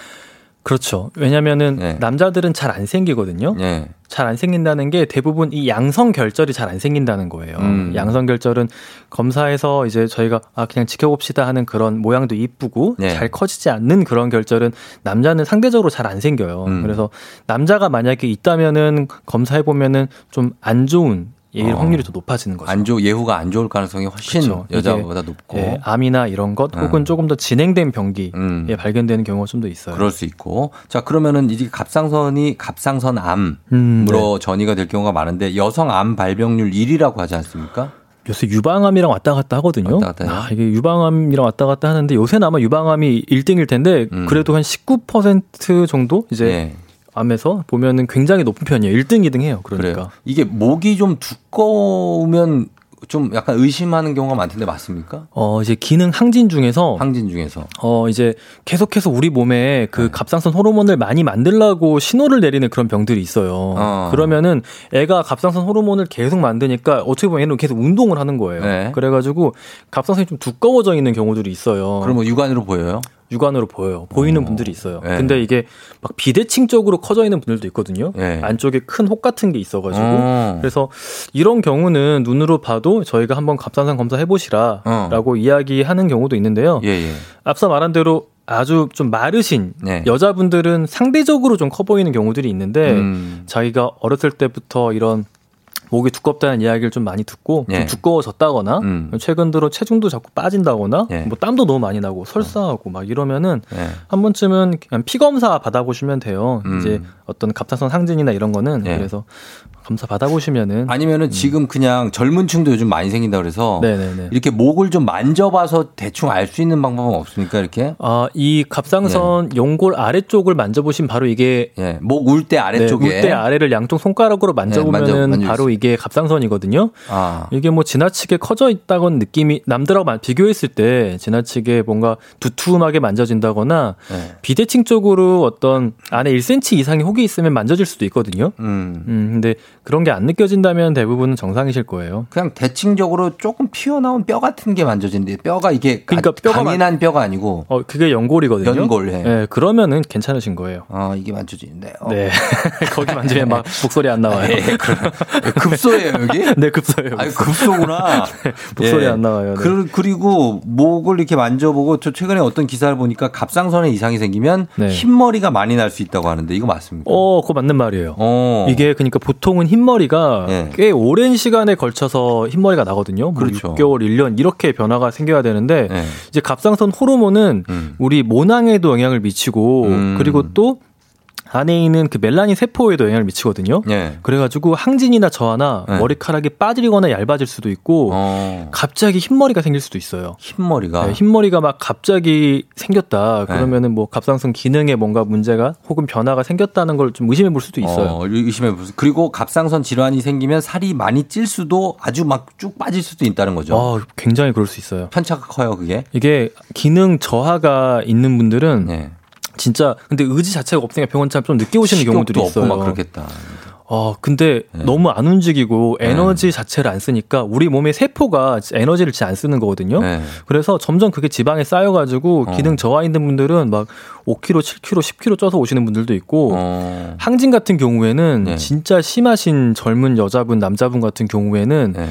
그렇죠. 왜냐면은 네. 남자들은 잘 안 생기거든요. 예. 잘안 생긴다는 게 대부분 이 양성 결절이 잘 안 생긴다는 거예요. 음. 양성 결절은 검사에서 이제 저희가 아 그냥 지켜봅시다 하는 그런 모양도 이쁘고 네. 잘 커지지 않는 그런 결절은 남자는 상대적으로 잘 안 생겨요. 음. 그래서 남자가 만약에 있다면은 검사해 보면은 좀 안 좋은 예 어. 확률이 더 높아지는 거죠. 안 좋, 예후가 안 좋을 가능성이 훨씬 그렇죠. 여자보다 높고. 예, 암이나 이런 것 혹은 음. 조금 더 진행된 병기에 음. 발견되는 경우가 좀 더 있어요. 그럴 수 있고. 자, 그러면은 이게 갑상선이 갑상선 암으로 음, 네. 전이가 될 경우가 많은데 여성 암 발병률 1위라고 하지 않습니까? 요새 유방암이랑 왔다 갔다 하거든요. 왔다 갔다? 아, 이게 유방암이랑 왔다 갔다 하는데 요새는 아마 유방암이 1등일 텐데 음. 그래도 한 19% 정도 이제 예. 암에서 보면은 굉장히 높은 편이에요. 1등, 2등 해요. 그러니까. 그래요. 이게 목이 좀 두꺼우면 좀 약간 의심하는 경우가 많던데 맞습니까? 어, 이제 기능 항진 중에서 항진 중에서. 어, 이제 계속해서 우리 몸에 그 네. 갑상선 호르몬을 많이 만들라고 신호를 내리는 그런 병들이 있어요. 어. 그러면은 애가 갑상선 호르몬을 계속 만드니까 어떻게 보면 얘는 계속 운동을 하는 거예요. 네. 그래 가지고 갑상선이 좀 두꺼워져 있는 경우들이 있어요. 그럼 뭐 육안으로 보여요? 육안으로 보여요. 보이는 어. 분들이 있어요. 네. 근데 이게 막 비대칭 쪽으로 커져 있는 분들도 있거든요. 네. 안쪽에 큰 혹 같은 게 있어가지고. 어. 그래서 이런 경우는 눈으로 봐도 저희가 한번 갑상선 검사 해보시라라고 이야기하는 경우도 있는데요. 예, 예. 앞서 말한 대로 아주 좀 마르신 네. 여자분들은 상대적으로 좀 커 보이는 경우들이 있는데 음. 자기가 어렸을 때부터 이런 목이 두껍다는 이야기를 좀 많이 듣고 예. 좀 두꺼워졌다거나 음. 최근 들어 체중도 자꾸 빠진다거나 예. 뭐 땀도 너무 많이 나고 설사하고 막 이러면은 예. 한 번쯤은 그냥 피 검사 받아보시면 돼요. 음. 이제 어떤 갑상선 상진이나 이런 거는 예. 그래서 검사 받아보시면은 아니면은 지금 그냥 젊은 층도 요즘 많이 생긴다 그래서 네네네. 이렇게 목을 좀 만져봐서 대충 알 수 있는 방법은 없습니까? 이렇게? 아, 이 갑상선 연골 아래쪽을 만져보시면 바로 이게 예. 목울 때 아래쪽에 네, 물때 아래를 양쪽 손가락으로 만져보면은 네, 만져- 바로 수 이게 갑상선이거든요. 아. 이게 뭐 지나치게 커져 있다건 느낌이 남들하고 만- 비교했을 때 지나치게 뭔가 두툼하게 만져진다거나 네. 비대칭 쪽으로 어떤 안에 1cm 이상의 혹이 있으면 만져질 수도 있거든요. 음. 음, 근데 그런 게 안 느껴진다면 대부분은 정상이실 거예요. 그냥 대칭적으로 조금 튀어나온 뼈 같은 게 만져지는데 뼈가 이게 그러니까 아- 뼈가 강인한 뼈가 아니고 어, 그게 연골이거든요. 연골, 예. 네, 그러면은 괜찮으신 거예요. 아 이게 만져지는데 어. 네. 거기 만지면 막 목소리 안 나와요. 예, 그럼 급소예요 여기? 네, 급소예요. 아니 급소구나. 목소리 예. 안 나와요. 네. 그, 그리고 목을 이렇게 만져보고 저 최근에 어떤 기사를 보니까 갑상선에 이상이 생기면 네. 흰머리가 많이 날 수 있다고 하는데 이거 맞습니까? 어, 그거 맞는 말이에요. 어. 이게 그러니까 보통은 흰 머리가 예. 꽤 오랜 시간에 걸쳐서 흰머리가 나거든요. 뭐 그렇죠. 6개월, 1년 이렇게 변화가 생겨야 되는데 예. 이제 갑상선 호르몬은 음. 우리 모낭에도 영향을 미치고 음. 그리고 또 안에 있는 그 멜라닌 세포에도 영향을 미치거든요. 예. 그래가지고 항진이나 저하나 네. 머리카락이 빠지거나 얇아질 수도 있고 어. 갑자기 흰머리가 생길 수도 있어요. 흰머리가 네, 흰머리가 막 갑자기 생겼다. 네. 그러면은 뭐 갑상선 기능에 뭔가 문제가 혹은 변화가 생겼다는 걸 좀 의심해 볼 수도 있어요. 어, 의심해 보세요. 그리고 갑상선 질환이 생기면 살이 많이 찔 수도 아주 막 쭉 빠질 수도 있다는 거죠. 어, 굉장히 그럴 수 있어요. 편차가 커요, 그게. 이게 기능 저하가 있는 분들은 네. 진짜 근데 의지 자체가 없으니까 병원 참 좀 늦게 오시는 경우들이 있어요. 막 그렇겠다. 어, 근데 네. 너무 안 움직이고 에너지 자체를 안 쓰니까 우리 몸의 세포가 에너지를 진짜 안 쓰는 거거든요. 네. 그래서 점점 그게 지방에 쌓여가지고 어. 기능 저하 있는 분들은 막 5kg, 7kg, 10kg 쪄서 오시는 분들도 있고 어. 항진 같은 경우에는 네. 진짜 심하신 젊은 여자분, 남자분 같은 경우에는 네.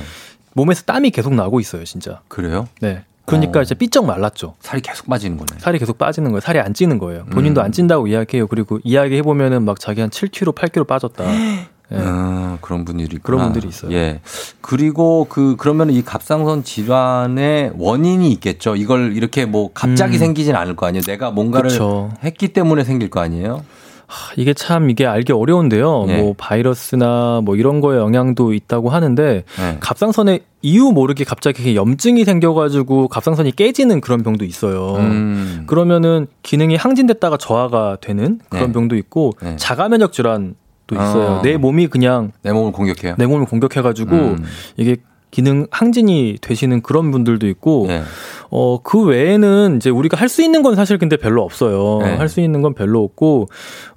몸에서 땀이 계속 나고 있어요, 진짜. 그래요? 네. 그러니까 어. 이제 삐쩍 말랐죠. 살이 계속 빠지는 거네. 살이 계속 빠지는 거예요. 살이 안 찌는 거예요. 본인도 음. 안 찐다고 이야기해요. 그리고 이야기해 보면은 막 자기 한 7kg, 8kg 빠졌다. 예. 아, 그런 분들이 있구나. 그런 분들이 있어요. 예. 그리고 그 그러면 이 갑상선 질환의 원인이 있겠죠. 이걸 이렇게 뭐 갑자기 음. 생기진 않을 거 아니에요. 내가 뭔가를 그쵸. 했기 때문에 생길 거 아니에요. 하, 이게 참 이게 알기 어려운데요. 예. 뭐 바이러스나 뭐 이런 거에 영향도 있다고 하는데 네. 갑상선에 이유 모르게 갑자기 염증이 생겨가지고 갑상선이 깨지는 그런 병도 있어요. 음. 그러면은 기능이 항진됐다가 저하가 되는 그런 네. 병도 있고 네. 자가 면역 질환도 있어요. 어. 내 몸이 그냥 내 몸을 공격해요. 내 몸을 공격해가지고 음. 이게 기능 항진이 되시는 그런 분들도 있고 예. 어, 그 외에는 이제 우리가 할 수 있는 건 사실 근데 별로 없어요. 네. 할수 있는 건 별로 없고,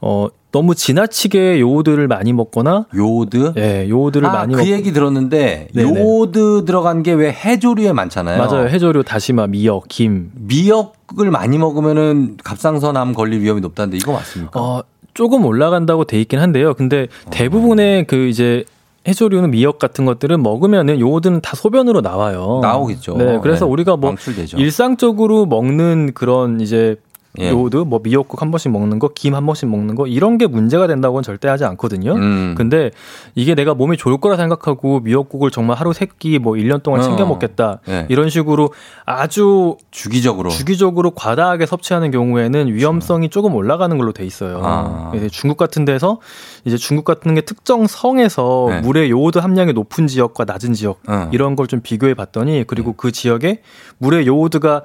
어, 너무 지나치게 요오드를 많이 먹거나, 요오드? 예, 요오드를 아, 많이 그 먹 얘기 들었는데 네네. 요오드 들어간 게 왜 해조류에 많잖아요. 맞아요. 해조류, 다시마, 미역, 김. 미역을 많이 먹으면은 갑상선암 걸릴 위험이 높다는데 이거 맞습니까? 어, 조금 올라간다고 돼 있긴 한데요. 근데 어. 대부분의 그 이제 해조류는 미역 같은 것들은 먹으면은 요오드는 다 소변으로 나와요. 나오겠죠. 네, 그래서 네. 우리가 뭐 방출되죠. 일상적으로 먹는 그런 이제 예. 요오드, 뭐 미역국 한 번씩 먹는 거, 김 한 번씩 먹는 거 이런 게 문제가 된다고는 절대 하지 않거든요. 음. 근데 이게 내가 몸에 좋을 거라 생각하고 미역국을 정말 하루 세 끼 뭐 1년 동안 어. 챙겨 먹겠다. 네. 이런 식으로 아주 주기적으로 주기적으로 과다하게 섭취하는 경우에는 위험성이 조금 올라가는 걸로 돼 있어요. 아. 중국 같은 데서 이제 중국 같은 게 특정 성에서 네. 물의 요오드 함량이 높은 지역과 낮은 지역 어. 이런 걸 좀 비교해 봤더니 네. 그리고 그 지역에 물의 요오드가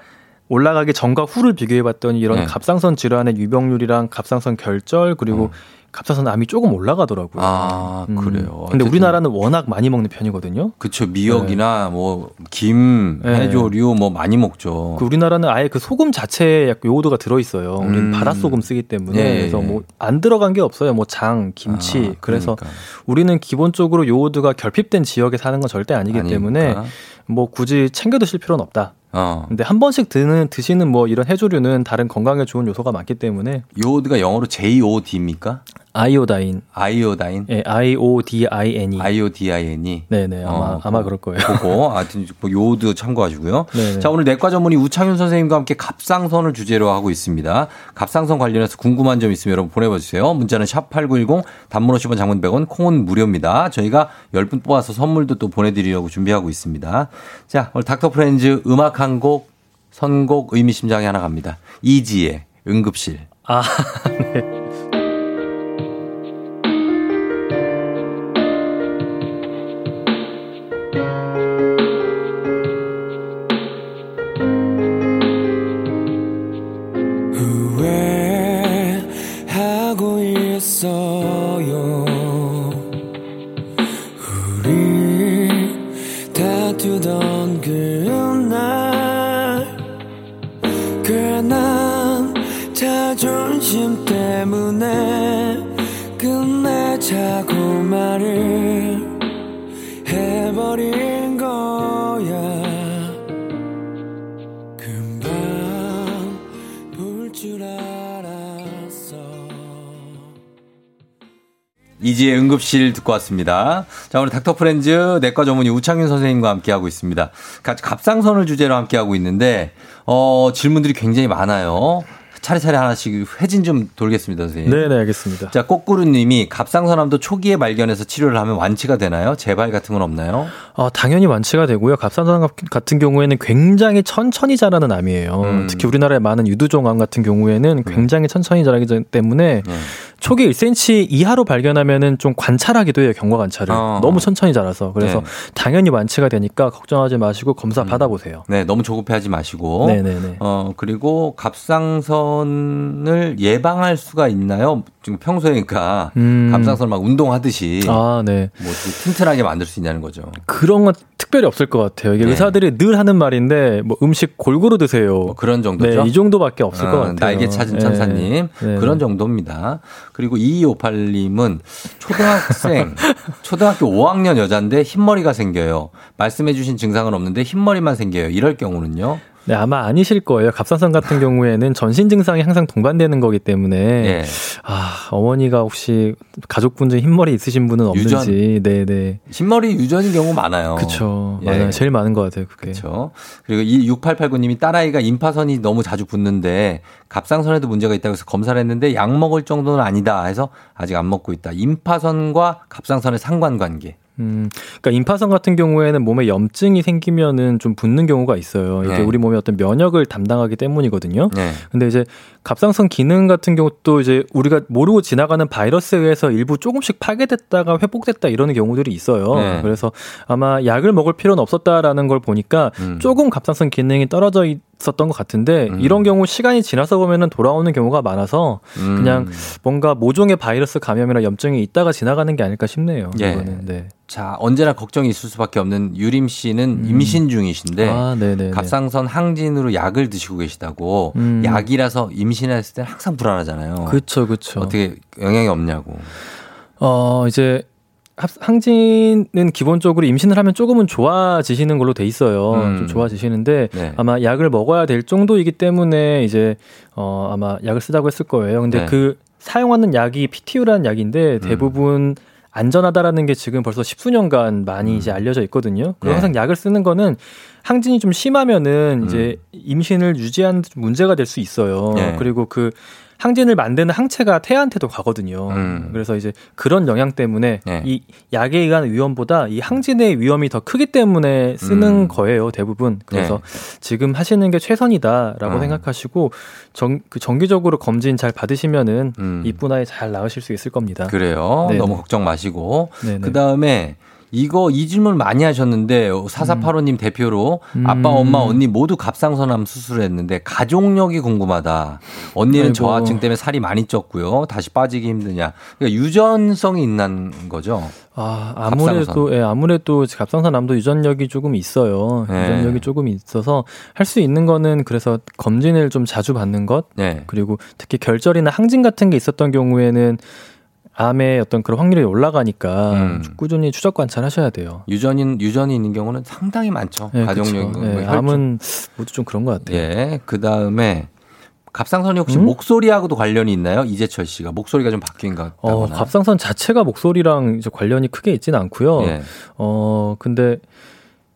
올라가기 전과 후를 비교해 봤더니 이런 네. 갑상선 질환의 유병률이랑 갑상선 결절 그리고 갑상선 암이 조금 올라가더라고요. 어. 아 음. 그래요. 근데 우리나라는 워낙 많이 먹는 편이거든요. 그쵸 미역이나 뭐 김, 네. 해조류 뭐 많이 먹죠. 그 우리나라는 아예 그 소금 자체에 약간 요오드가 들어 있어요. 우리는 음. 바닷소금 쓰기 때문에 예, 예, 그래서 예. 뭐안 들어간 게 없어요. 뭐 장, 김치. 아, 그래서 그러니까. 우리는 기본적으로 요오드가 결핍된 지역에 사는 건 절대 아니기 아니니까. 때문에 뭐 굳이 챙겨 드실 필요는 없다. 어. 근데 한 번씩 드는 드시는 뭐 이런 해조류는 다른 건강에 좋은 요소가 많기 때문에 요오드가 영어로 JOD입니까? 아이오다인, 아이오다인, 예, I O D I N E. IODIN이. 네네 아마 어, 아마 그럴 거예요. 그거 하여튼 뭐 요오드 참고하시고요. 네네. 자 오늘 내과 전문의 우창윤 선생님과 함께 갑상선을 주제로 하고 있습니다. 갑상선 관련해서 궁금한 점 있으면 여러분 보내주세요. 문자는 샵 #8910 단문 50원, 장문 100원, 콩은 무료입니다. 저희가 10분 뽑아서 선물도 또 보내 드리려고 준비하고 있습니다. 자 오늘 닥터 프렌즈 음악 한 곡 선곡 의미심장에 하나 갑니다. 이지의 응급실. 아, 네. 이지의 응급실 듣고 왔습니다. 자, 오늘 닥터 프렌즈 내과 전문의 우창윤 선생님과 함께하고 있습니다. 가- 갑상선을 주제로 함께하고 있는데, 어, 질문들이 굉장히 많아요. 차례차례 하나씩 회진 좀 돌겠습니다, 선생님. 네네 알겠습니다. 자, 꼬꾸루 님이 갑상선암도 초기에 발견해서 치료를 하면 완치가 되나요? 재발 같은 건 없나요? 어, 당연히 완치가 되고요. 갑상선 같은 경우에는 굉장히 천천히 자라는 암이에요. 음. 특히 우리나라의 많은 유두종암 같은 경우에는 굉장히 천천히 자라기 전- 때문에 네. 초기 1cm 이하로 발견하면은 좀 관찰하기도 해요. 경과 관찰을. 어. 너무 천천히 자라서. 그래서 네. 당연히 완치가 되니까 걱정하지 마시고 검사 받아보세요. 네, 너무 조급해하지 마시고. 네네네. 어, 그리고 갑상선을 예방할 수가 있나요? 지금 평소에 그러니까 음. 갑상선 막 운동하듯이 아, 네. 뭐 튼튼하게 만들 수 있냐는 거죠. 그런 건 특별히 없을 것 같아요. 이게 네. 의사들이 늘 하는 말인데 뭐 음식 골고루 드세요. 뭐 그런 정도죠. 네, 이 정도밖에 없을 것 어, 같아요. 날개 찾은 네. 천사님. 네. 그런 정도입니다. 그리고 2258님은 초등학생, 초등학교 5학년 여자인데 흰머리가 생겨요. 말씀해주신 증상은 없는데 흰머리만 생겨요. 이럴 경우는요? 네, 아마 아니실 거예요. 갑상선 같은 경우에는 전신 증상이 항상 동반되는 거기 때문에 예. 아, 어머니가 혹시 가족분 중에 흰머리 있으신 분은 없는지. 네, 네. 흰머리 유전인 경우 많아요. 그쵸. 예. 맞아요. 제일 많은 것 같아요, 그게. 그렇죠. 그리고 이 6889님이 딸아이가 임파선이 너무 자주 붓는데 갑상선에도 문제가 있다고 해서 검사를 했는데 약 먹을 정도는 아니다 해서 아직 안 먹고 있다. 임파선과 갑상선의 상관관계. 음, 그러니까 임파선 같은 경우에는 몸에 염증이 생기면은 좀 붓는 경우가 있어요. 이게 네. 우리 몸의 어떤 면역을 담당하기 때문이거든요. 네. 근데 이제 갑상선 기능 같은 경우도 이제 우리가 모르고 지나가는 바이러스에 의해서 일부 조금씩 파괴됐다가 회복됐다 이러는 경우들이 있어요. 네. 그래서 아마 약을 먹을 필요는 없었다라는 걸 보니까 음. 조금 갑상선 기능이 떨어져 있, 있었던 것 같은데 음. 이런 경우 시간이 지나서 보면은 돌아오는 경우가 많아서 음. 그냥 뭔가 모종의 바이러스 감염이나 염증이 있다가 지나가는 게 아닐까 싶네요. 예. 이거는. 네. 자, 언제나 걱정이 있을 수밖에 없는 유림 씨는 임신 중이신데 음. 아. 갑상선 항진으로 약을 드시고 계시다고 음. 약이라서 임신했을 때는 항상 불안하잖아요. 그렇죠, 그렇죠. 어떻게 영향이 없냐고. 어, 이제 합- 항진은 기본적으로 임신을 하면 조금은 좋아지시는 걸로 돼 있어요. 음. 좀 좋아지시는데 네. 아마 약을 먹어야 될 정도이기 때문에 이제 어 아마 약을 쓰자고 했을 거예요. 근데 네. 그 사용하는 약이 PTU라는 약인데 대부분 안전하다라는 게 지금 벌써 십수년간 많이 이제 알려져 있거든요. 그리고 네. 항상 약을 쓰는 거는 항진이 좀 심하면은 이제 임신을 유지하는 문제가 될 수 있어요. 네. 그리고 그 항진을 만드는 항체가 태아한테도 가거든요. 음. 그래서 이제 그런 영향 때문에 네. 이 약에 의한 위험보다 이 항진의 위험이 더 크기 때문에 쓰는 음. 거예요, 대부분. 그래서 네. 지금 하시는 게 최선이다라고 어. 생각하시고 정, 그 정기적으로 검진 잘 받으시면은 음. 이쁜 아이 잘 낳으실 수 있을 겁니다. 그래요. 네네. 너무 걱정 마시고. 네네. 그 다음에 이거 이 질문 많이 하셨는데 4485님 대표로 음. 아빠, 엄마, 언니 모두 갑상선암 수술을 했는데 가족력이 궁금하다. 언니는 아이고. 저하층 때문에 살이 많이 쪘고요. 다시 빠지기 힘드냐. 그러니까 유전성이 있는 거죠. 아, 아무래도, 예, 아무래도 갑상선암도 유전력이 조금 있어요. 네. 유전력이 조금 있어서 할 수 있는 거는 그래서 검진을 좀 자주 받는 것. 네. 그리고 특히 결절이나 항진 같은 게 있었던 경우에는 암의 어떤 그런 확률이 올라가니까 음. 꾸준히 추적 관찰하셔야 돼요. 유전인 유전이 있는 경우는 상당히 많죠. 예, 가족력 그쵸. 예, 암은 모두 좀 그런 것 같아요. 예. 그 다음에 갑상선이 혹시 음? 목소리하고도 관련이 있나요? 이재철 씨가 목소리가 좀 바뀐 것 같다거나. 어, 갑상선 자체가 목소리랑 이제 관련이 크게 있지는 않고요. 예. 어, 근데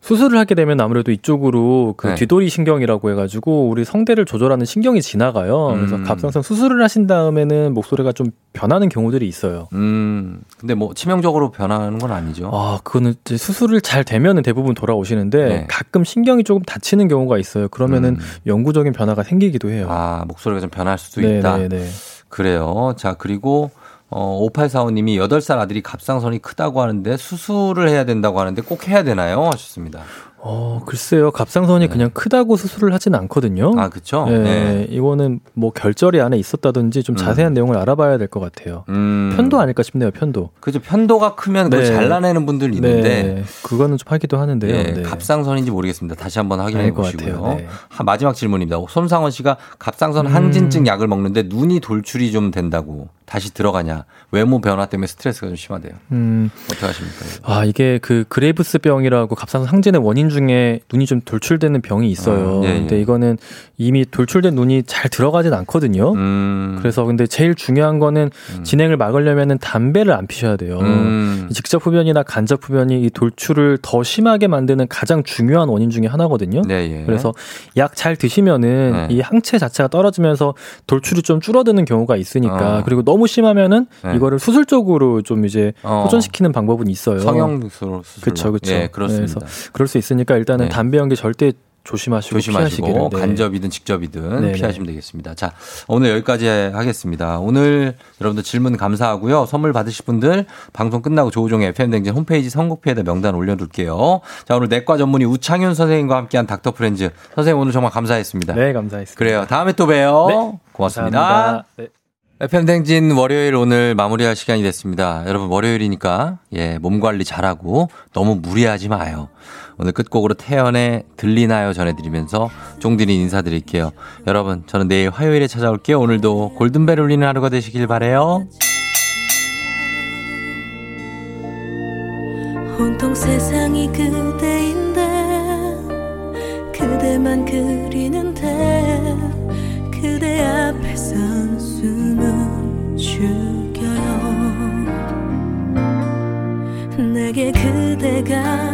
수술을 하게 되면 아무래도 이쪽으로 그 네. 뒤돌이 신경이라고 해가지고 우리 성대를 조절하는 신경이 지나가요. 그래서 음. 갑상선 수술을 하신 다음에는 목소리가 좀 변하는 경우들이 있어요. 음. 근데 뭐 치명적으로 변하는 건 아니죠. 아, 그거는 이제 수술을 잘 되면은 대부분 돌아오시는데 네. 가끔 신경이 조금 다치는 경우가 있어요. 그러면은 음. 영구적인 변화가 생기기도 해요. 아, 목소리가 좀 변할 수도 네, 있다. 네, 네. 그래요. 자, 그리고 어 5845님이 8살 아들이 갑상선이 크다고 하는데 수술을 해야 된다고 하는데 꼭 해야 되나요? 하셨습니다. 어, 글쎄요. 갑상선이 그냥 크다고 수술을 하진 않거든요. 네. 아, 그쵸? 네, 네. 이거는 뭐 결절이 안에 있었다든지 좀 자세한 내용을 알아봐야 될 것 같아요. 음. 편도 아닐까 싶네요, 편도. 그죠. 편도가 크면 네. 잘라내는 분들 있는데 네, 그거는 좀 하기도 하는데요. 예, 네. 갑상선인지 모르겠습니다. 다시 한번 확인해 보시고요. 네. 한 마지막 질문입니다. 손상원 씨가 갑상선 음. 항진증 약을 먹는데 눈이 돌출이 좀 된다고 다시 들어가냐. 외모 변화 때문에 스트레스가 좀 심하대요. 음, 어떻게 하십니까? 아, 이게 그 그레이브스 병이라고 갑상선 항진의 원인 중에 눈이 좀 돌출되는 병이 있어요. 어, 예, 예. 근데 이거는 이미 돌출된 눈이 잘 들어가진 않거든요. 음. 그래서 근데 제일 중요한 거는 진행을 막으려면은 담배를 안 피셔야 돼요. 음. 직접 흡연이나 간접 흡연이 이 돌출을 더 심하게 만드는 가장 중요한 원인 중에 하나거든요. 네, 예. 그래서 약 잘 드시면은 네. 이 항체 자체가 떨어지면서 돌출이 좀 줄어드는 경우가 있으니까 어. 그리고 너무 심하면은 네. 이거를 수술적으로 좀 이제 어. 호전시키는 방법은 있어요. 성형 수술로. 그렇죠, 그렇죠. 예, 그렇습니다. 그럴 수 있으니까 일단은 네. 담배 연기 절대 조심하시고 조심하시고 피하시기를. 네. 간접이든 직접이든 네네. 피하시면 되겠습니다. 자, 오늘 여기까지 하겠습니다. 오늘 여러분들 질문 감사하고요. 선물 받으실 분들 방송 끝나고 조우종의 FM 댕진 홈페이지 선곡표에다 명단 올려둘게요. 자, 오늘 내과 전문의 우창윤 선생님과 함께한 닥터 프렌즈 선생님 오늘 정말 감사했습니다. 네, 감사했습니다. 그래요. 다음에 또 봬요. 네, 고맙습니다. 감사합니다. 네. FM 댕진 월요일 오늘 마무리할 시간이 됐습니다. 여러분 월요일이니까 예, 몸 관리 잘하고 너무 무리하지 마요. 오늘 끝곡으로 태연의 들리나요 전해드리면서 종디는 인사드릴게요. 여러분 저는 내일 화요일에 찾아올게요. 오늘도 골든벨 울리는 하루가 되시길 바래요. 그